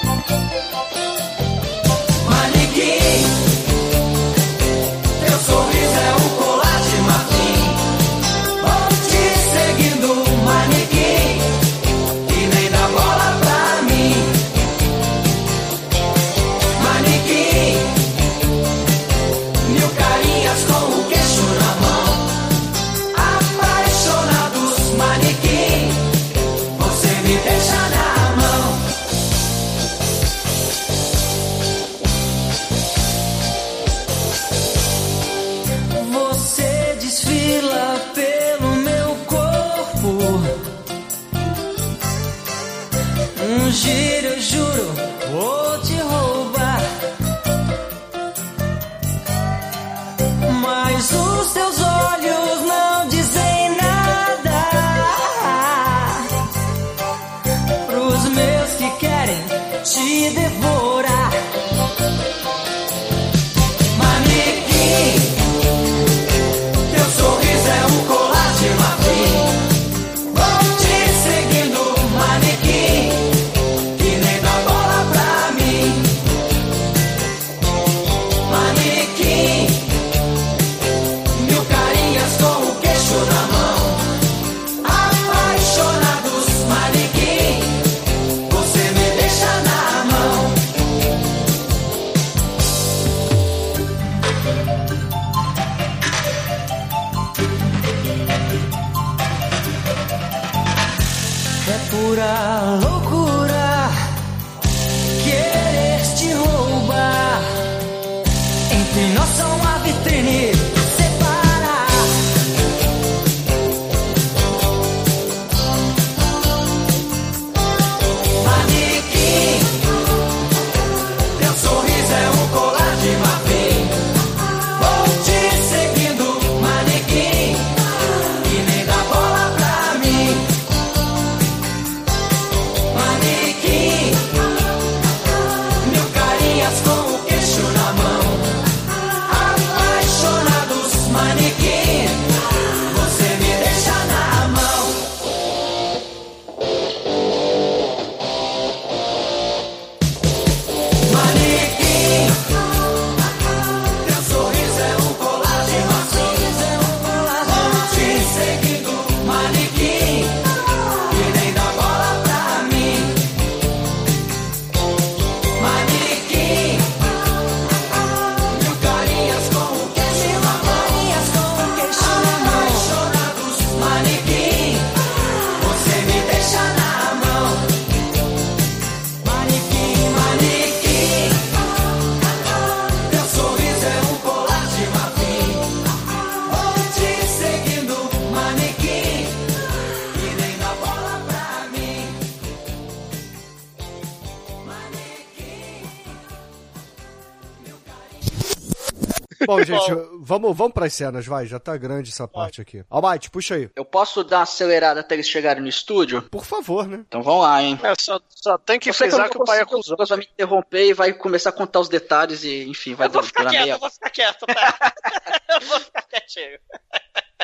Bom, gente, vamos, vamos pras cenas, vai. Já tá grande essa parte aqui. Almighty, puxa aí. Eu posso dar uma acelerada até eles chegarem no estúdio? Por favor, né? Então vamos lá, hein? É, só, só tem que Eu frisar que, não o pai é acusou. vai me interromper e vai começar a contar os detalhes e, enfim, vai Eu vou ficar quieto, meia eu vou ficar quieto, tá? eu vou ficar quietinho.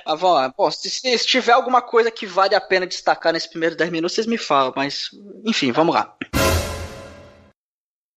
Mas vamos lá. Bom, se, se tiver alguma coisa que vale a pena destacar nesses primeiros 10 minutos, vocês me falam, mas enfim, vamos lá.